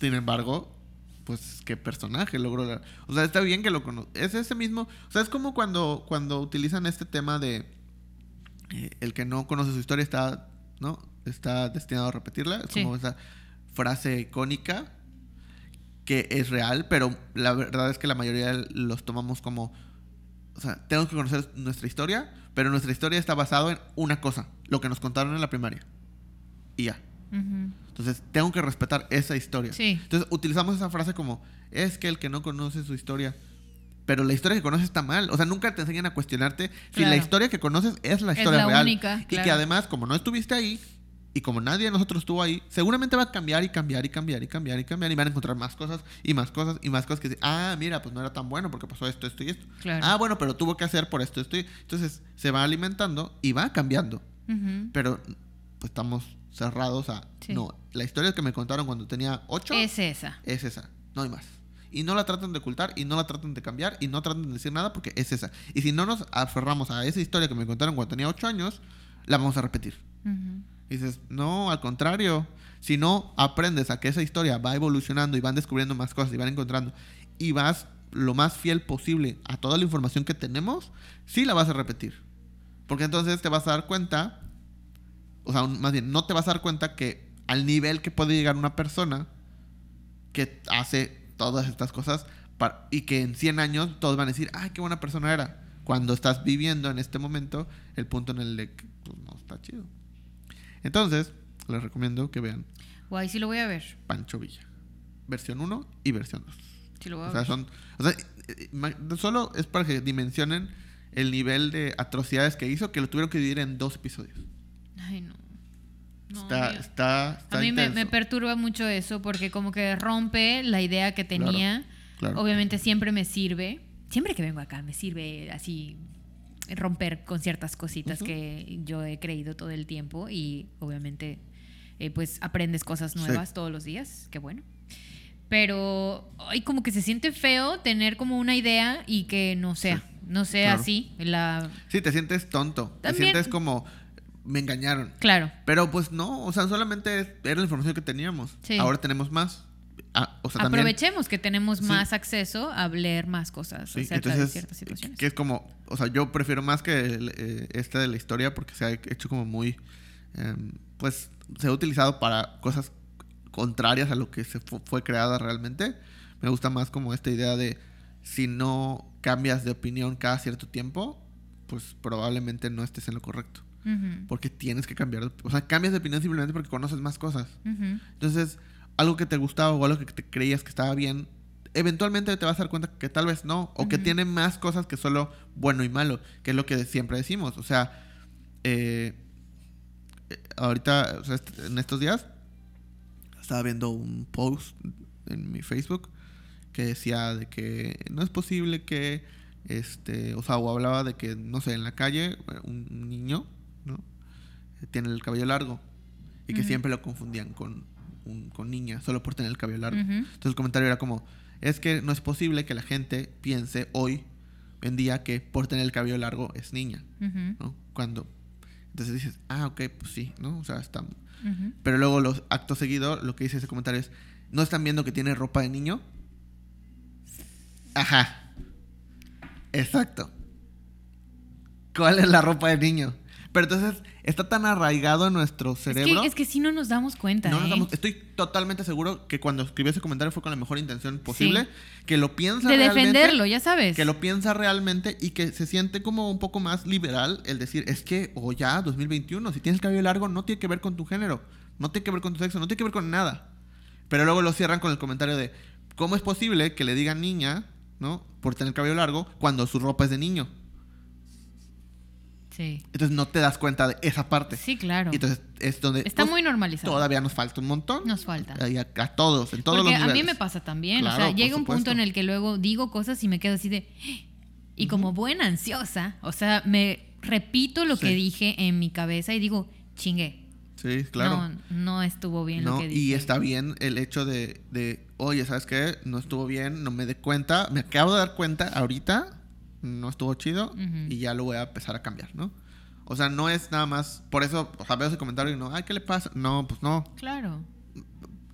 Sin embargo, pues qué personaje logró la... O sea, está bien que lo conozca. Es ese mismo... O sea, es como cuando, cuando utilizan este tema de... eh, el que no conoce su historia está... ¿No? Está destinado a repetirla. Es Sí. como esa frase icónica que es real, pero la verdad es que la mayoría los tomamos como, o sea, tenemos que conocer nuestra historia, pero nuestra historia está basada en una cosa, lo que nos contaron en la primaria. Y ya. Ujú. Entonces, tengo que respetar esa historia. Sí. Entonces, utilizamos esa frase como, es que el que no conoce su historia, pero la historia que conoces está mal. O sea, nunca te enseñan a cuestionarte si Claro. la historia que conoces es la Es historia la real. única, Y claro. que además, como no estuviste ahí, y como nadie de nosotros estuvo ahí, seguramente va a cambiar y cambiar y cambiar y cambiar y cambiar y van a encontrar más cosas y más cosas y más cosas que dicen, ah, mira, pues no era tan bueno porque pasó esto, esto y esto. Claro. Ah, bueno, pero tuvo que hacer por esto, esto y... Entonces, se va alimentando y va cambiando. Ujú. Pero pues, estamos cerrados a... Sí. No, la historia que me contaron cuando tenía 8 Es esa. es esa, no hay más. Y no la tratan de ocultar y no la tratan de cambiar y no tratan de decir nada porque es esa. Y si no nos aferramos a esa historia que me contaron cuando tenía 8 años, la vamos a repetir. Ujú. Y dices, no, al contrario. Si no aprendes a que esa historia va evolucionando y van descubriendo más cosas y van encontrando y vas lo más fiel posible a toda la información que tenemos, sí la vas a repetir. Porque entonces te vas a dar cuenta, o sea, más bien, no te vas a dar cuenta que al nivel que puede llegar una persona que hace todas estas cosas y que en 100 años todos van a decir, ay, qué buena persona era. Cuando estás viviendo en este momento el punto en el que pues, no está chido. Entonces, les recomiendo que vean Guay, sí lo voy a ver. Pancho Villa. Versión 1 y versión 2. Sí lo voy a O sea, son. O sea, eh, solo es para que dimensionen el nivel de atrocidades que hizo, que lo tuvieron que dividir en dos episodios. Ay, no. No, está, está, está a mí me perturba mucho eso porque como que rompe la idea que tenía. claro. Obviamente siempre me sirve. Siempre que vengo acá me sirve así romper con ciertas cositas que yo he creído todo el tiempo y obviamente eh, pues aprendes cosas Sí. nuevas todos los días. Qué bueno. Pero ay, como que se siente feo tener como una idea y que no sea, Sí, no sea claro. así. La, Sí, te sientes tonto. Te sientes como. Me engañaron. claro. Pero pues no, o sea, solamente era la información que teníamos. Sí. Ahora tenemos más. Ah, o sea, también- Aprovechemos que tenemos Sí. más acceso a leer más cosas Sí, acerca de ciertas situaciones. que es como, o sea, yo prefiero más que el, eh, esta de la historia porque se ha hecho como muy, em, pues, se ha utilizado para cosas contrarias a lo que se fu- fue creada realmente. Me gusta más como esta idea de si no cambias de opinión cada cierto tiempo, pues probablemente no estés en lo correcto. Porque tienes que cambiar, o sea, cambias de opinión simplemente porque conoces más cosas. Entonces, algo que te gustaba o algo que te creías que estaba bien, eventualmente te vas a dar cuenta que tal vez no, o que tiene más cosas que solo bueno y malo, que es lo que siempre decimos. O sea, eh, eh, ahorita, o sea, est- en estos días, estaba viendo un post en mi Facebook que decía de que no es posible que, este, o sea, o hablaba de que, no sé, en la calle, eh, un niño, ¿no? Tiene el cabello largo y que siempre lo confundían con, un- con niña, solo por tener el cabello largo. Entonces el comentario era como, es que no es posible que la gente piense hoy en día que por tener el cabello largo es niña, ¿no? Cuando... Entonces dices, ah, ok, pues sí, ¿no? O sea, está... Pero luego los actos seguidos, lo que dice ese comentario es, ¿no están viendo que tiene ropa de niño? Ajá. Exacto. ¿Cuál es la ropa de niño? Pero entonces está tan arraigado en nuestro Es cerebro. que, es que sí no nos damos cuenta. No nos ¿eh? damos- estoy totalmente seguro que cuando escribió ese comentario fue con la mejor intención posible, Sí. que lo piensa De realmente, defenderlo, ya sabes. que lo piensa realmente y que se siente como un poco más liberal el decir, es que, o ya, 2021, si tienes cabello largo no tiene que ver con tu género, no tiene que ver con tu sexo, no tiene que ver con nada. Pero luego lo cierran con el comentario de, ¿cómo es posible que le digan niña, ¿no? Por tener cabello largo cuando su ropa es de niño? Sí. Entonces no te das cuenta de esa parte. Sí, claro. Y entonces es donde Está pues, muy normalizado. todavía nos falta un montón. Nos falta. Y a, a todos, en todos Porque los a mí niveles. me pasa también. Claro, o sea, llega un punto en el que luego digo cosas y me quedo así de. Y como buena ansiosa, o sea, me repito lo que dije en mi cabeza y digo, chingue. Sí, claro. No, no estuvo bien lo No, que dije. y está bien el hecho de, de, oye, ¿sabes qué? No estuvo bien, no me di cuenta, me acabo de dar cuenta ahorita, no estuvo chido y ya lo voy a empezar a cambiar, ¿no? O sea, no es nada más, por eso, o sea, veo ese comentario y no, ay, ¿qué le pasa? No, pues no, Claro.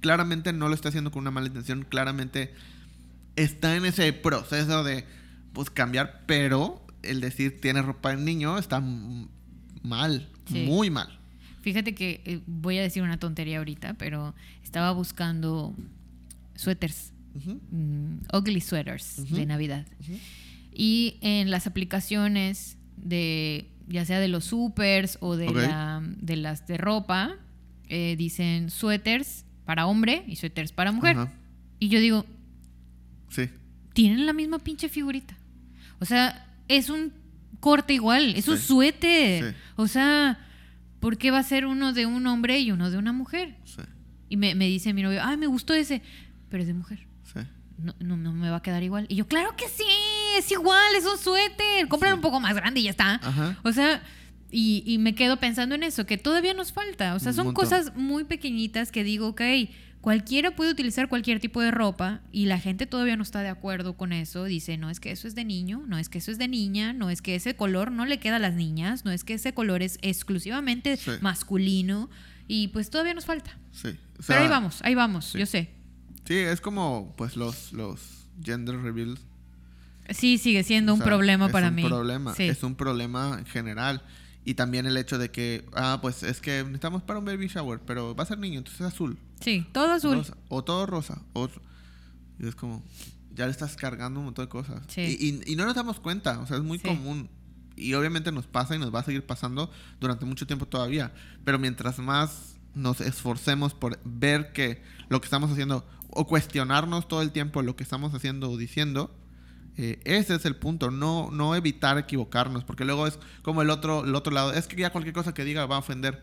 claramente no lo está haciendo con una mala intención, claramente está en ese proceso de, pues, cambiar, pero el decir tiene ropa de niño está mal, Sí. muy mal. Fíjate que eh, voy a decir una tontería ahorita, pero estaba buscando suéteres, Ujú, mm, ugly sweaters de Navidad. ujú. Y en las aplicaciones de, ya sea de los supers o de, la- de las de ropa, eh, dicen suéteres para hombre y suéteres para mujer. Y yo digo, Sí. tienen la misma pinche figurita. O sea, es un corte igual, es un suéter. Sí. O sea, ¿por qué va a ser uno de un hombre y uno de una mujer? Sí. Y me, me dice mi novio, ay, me gustó ese, pero es de mujer. Sí. No, no, no me va a quedar igual. Y yo, claro que sí, es igual, es un suéter. Comprar Sí. un poco más grande y ya está. Ajá. O sea, y, y me quedo pensando en eso, que todavía nos falta. O sea, son cosas muy pequeñitas que digo, ok, cualquiera puede utilizar cualquier tipo de ropa y la gente todavía no está de acuerdo con eso. Dice, no es que eso es de niño, no es que eso es de niña, no es que ese color no le queda a las niñas, no es que ese color es exclusivamente Sí. masculino. Y pues todavía nos falta. Sí. O Pero ahí vamos, ahí vamos, sí. yo sé. Sí, es como pues los, los gender reveals. Sí, sigue siendo O un sea, problema es para un mí. Problema, Sí. Es un problema en general. Y también el hecho de que, ah, pues es que necesitamos para un baby shower, pero va a ser niño, entonces es azul. Sí, todo azul. rosa, o todo rosa. O, y es como, ya le estás cargando un montón de cosas. Sí. Y, y- y no nos damos cuenta, o sea, es muy Sí. común. Y obviamente nos pasa y nos va a seguir pasando durante mucho tiempo todavía. Pero mientras más nos esforcemos por ver que lo que estamos haciendo o cuestionarnos todo el tiempo lo que estamos haciendo o diciendo, eh, ese es el punto, no, no evitar equivocarnos, porque luego es como el otro, el otro lado, es que ya cualquier cosa que diga va a ofender.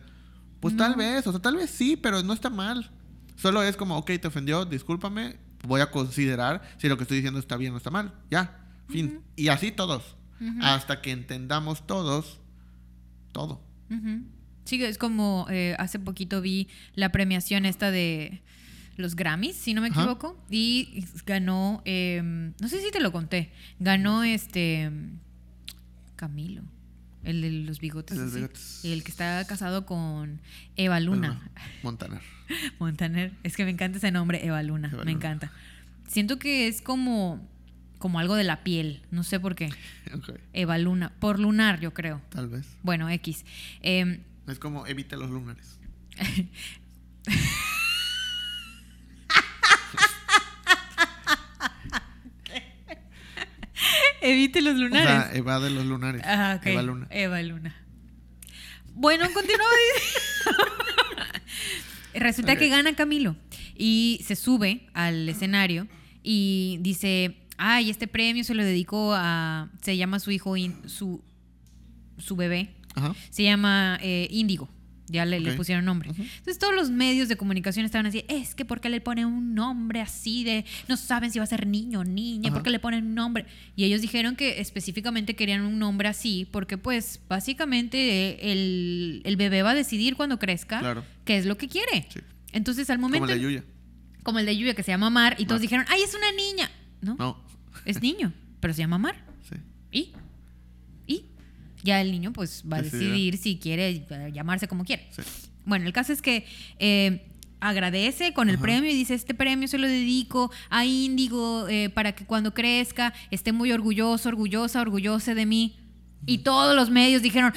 Pues tal vez, o sea, tal vez sí, pero no está mal. Solo es como, ok, te ofendió, discúlpame, voy a considerar si lo que estoy diciendo está bien o está mal. Ya, fin. Y así todos. Hasta que entendamos todos todo. Sí, es como eh, hace poquito vi la premiación esta de los Grammys, si no me Ajá. equivoco, y ganó, eh, no sé si te lo conté, ganó este Camilo, el de los bigotes. El de bigotes. el que está casado con Eva Luna. Bueno, Montaner. Montaner. Es que me encanta ese nombre, Eva Luna. Eva me Luna. encanta. Siento que es como, como algo de la piel. No sé por qué. Eva Luna. Por lunar, yo creo. tal vez. Bueno, X. Em, Es como evite los lunares. Evite los O lunares. sea, evade los lunares. Ah, ok. Eva Luna. Eva Luna. Bueno, continuamos. Resulta que gana Camilo y se sube al escenario y dice, ay, este premio se lo dedicó a, se llama su hijo, in- su, su bebé, Ajá. se llama eh, Índigo. Ya le, pusieron nombre. Entonces todos los medios de comunicación estaban así, es que ¿por qué le ponen un nombre así de, no saben si va a ser niño o niña, Ajá. ¿por qué le ponen un nombre? Y ellos dijeron que específicamente querían un nombre así porque pues básicamente el, el bebé va a decidir cuando crezca Claro. qué es lo que quiere. Sí. Entonces al momento... Como el de Yuya. como el de Lluvia que se llama Mar y todos dijeron, ay, es una niña. No, No. es niño, pero se llama Mar. Sí. ¿Y? Ya el niño pues va a decidir si quiere eh, llamarse como quiere. Sí. Bueno, el caso es que eh, agradece con el Ajá. premio y dice, este premio se lo dedico a Índigo eh, para que cuando crezca esté muy orgulloso, orgullosa, orgullosa de mí. Y todos los medios dijeron,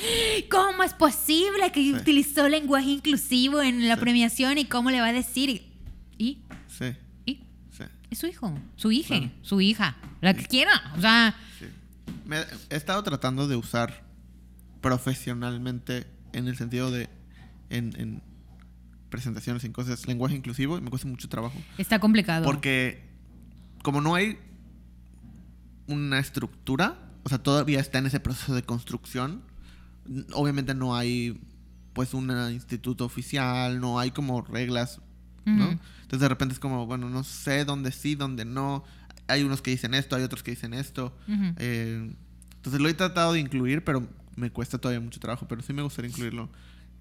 ¿cómo es posible que Sí. utilizó lenguaje inclusivo en la Sí. premiación y cómo le va a decir? ¿Y? Sí. ¿Y? Sí. Es su hijo, su hija, Claro. su hija, la que quiera. O sea, Sí. Me- he estado tratando de usar profesionalmente en el sentido de en, en presentaciones, en cosas, lenguaje inclusivo y me cuesta mucho trabajo. está complicado. Porque como no hay una estructura, o sea, todavía está en ese proceso de construcción, obviamente no hay pues un instituto oficial, no hay como reglas, ¿no? Entonces de repente es como, bueno, no sé dónde sí, dónde no. Hay unos que dicen esto, hay otros que dicen esto. Eh, entonces lo he tratado de incluir, pero me cuesta todavía mucho trabajo, pero sí me gustaría incluirlo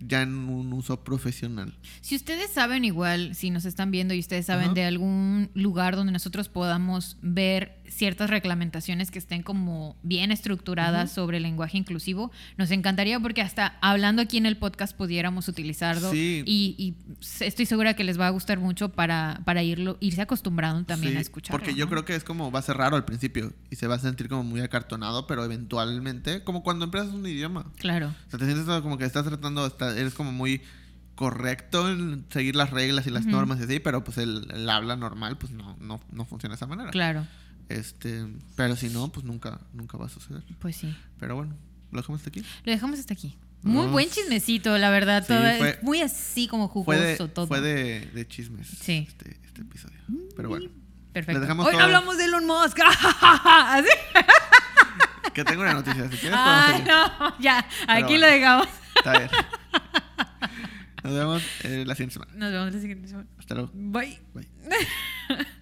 ya en un uso profesional. Si ustedes saben igual, si nos están viendo y ustedes saben Ajá. de algún lugar donde nosotros podamos ver ciertas reglamentaciones que estén como bien estructuradas sobre el lenguaje inclusivo, nos encantaría porque hasta hablando aquí en el podcast pudiéramos utilizarlo Sí. y, estoy segura que les va a gustar mucho para, para irlo, irse acostumbrando también Sí, a escucharlo. Porque yo ¿no? creo que es como, va a ser raro al principio y se va a sentir como muy acartonado, pero eventualmente, como cuando empiezas un idioma. Claro. O sea, te sientes como que estás tratando, estás está, eres como muy correcto en seguir las reglas y las normas y así, pero pues el, el habla normal pues no, no, no funciona de esa manera. Claro, Este, pero si no, pues nunca, nunca va a suceder. pues sí. Pero bueno, lo dejamos hasta aquí. Lo dejamos hasta aquí. Muy buen chismecito, la verdad. Sí, todo- fue- muy así como jugoso Fue de, todo. fue de, de chismes Sí. este, este episodio. Pero bueno, Perfecto. dejamos Hoy todo- hablamos de Elon Musk. Que tengo una noticia. Si quieres, Ay, seguir. no, ya, aquí bueno. lo dejamos. Está bien. Nos vemos eh, la siguiente semana. Nos vemos la siguiente semana. Hasta luego. Bye. Bye.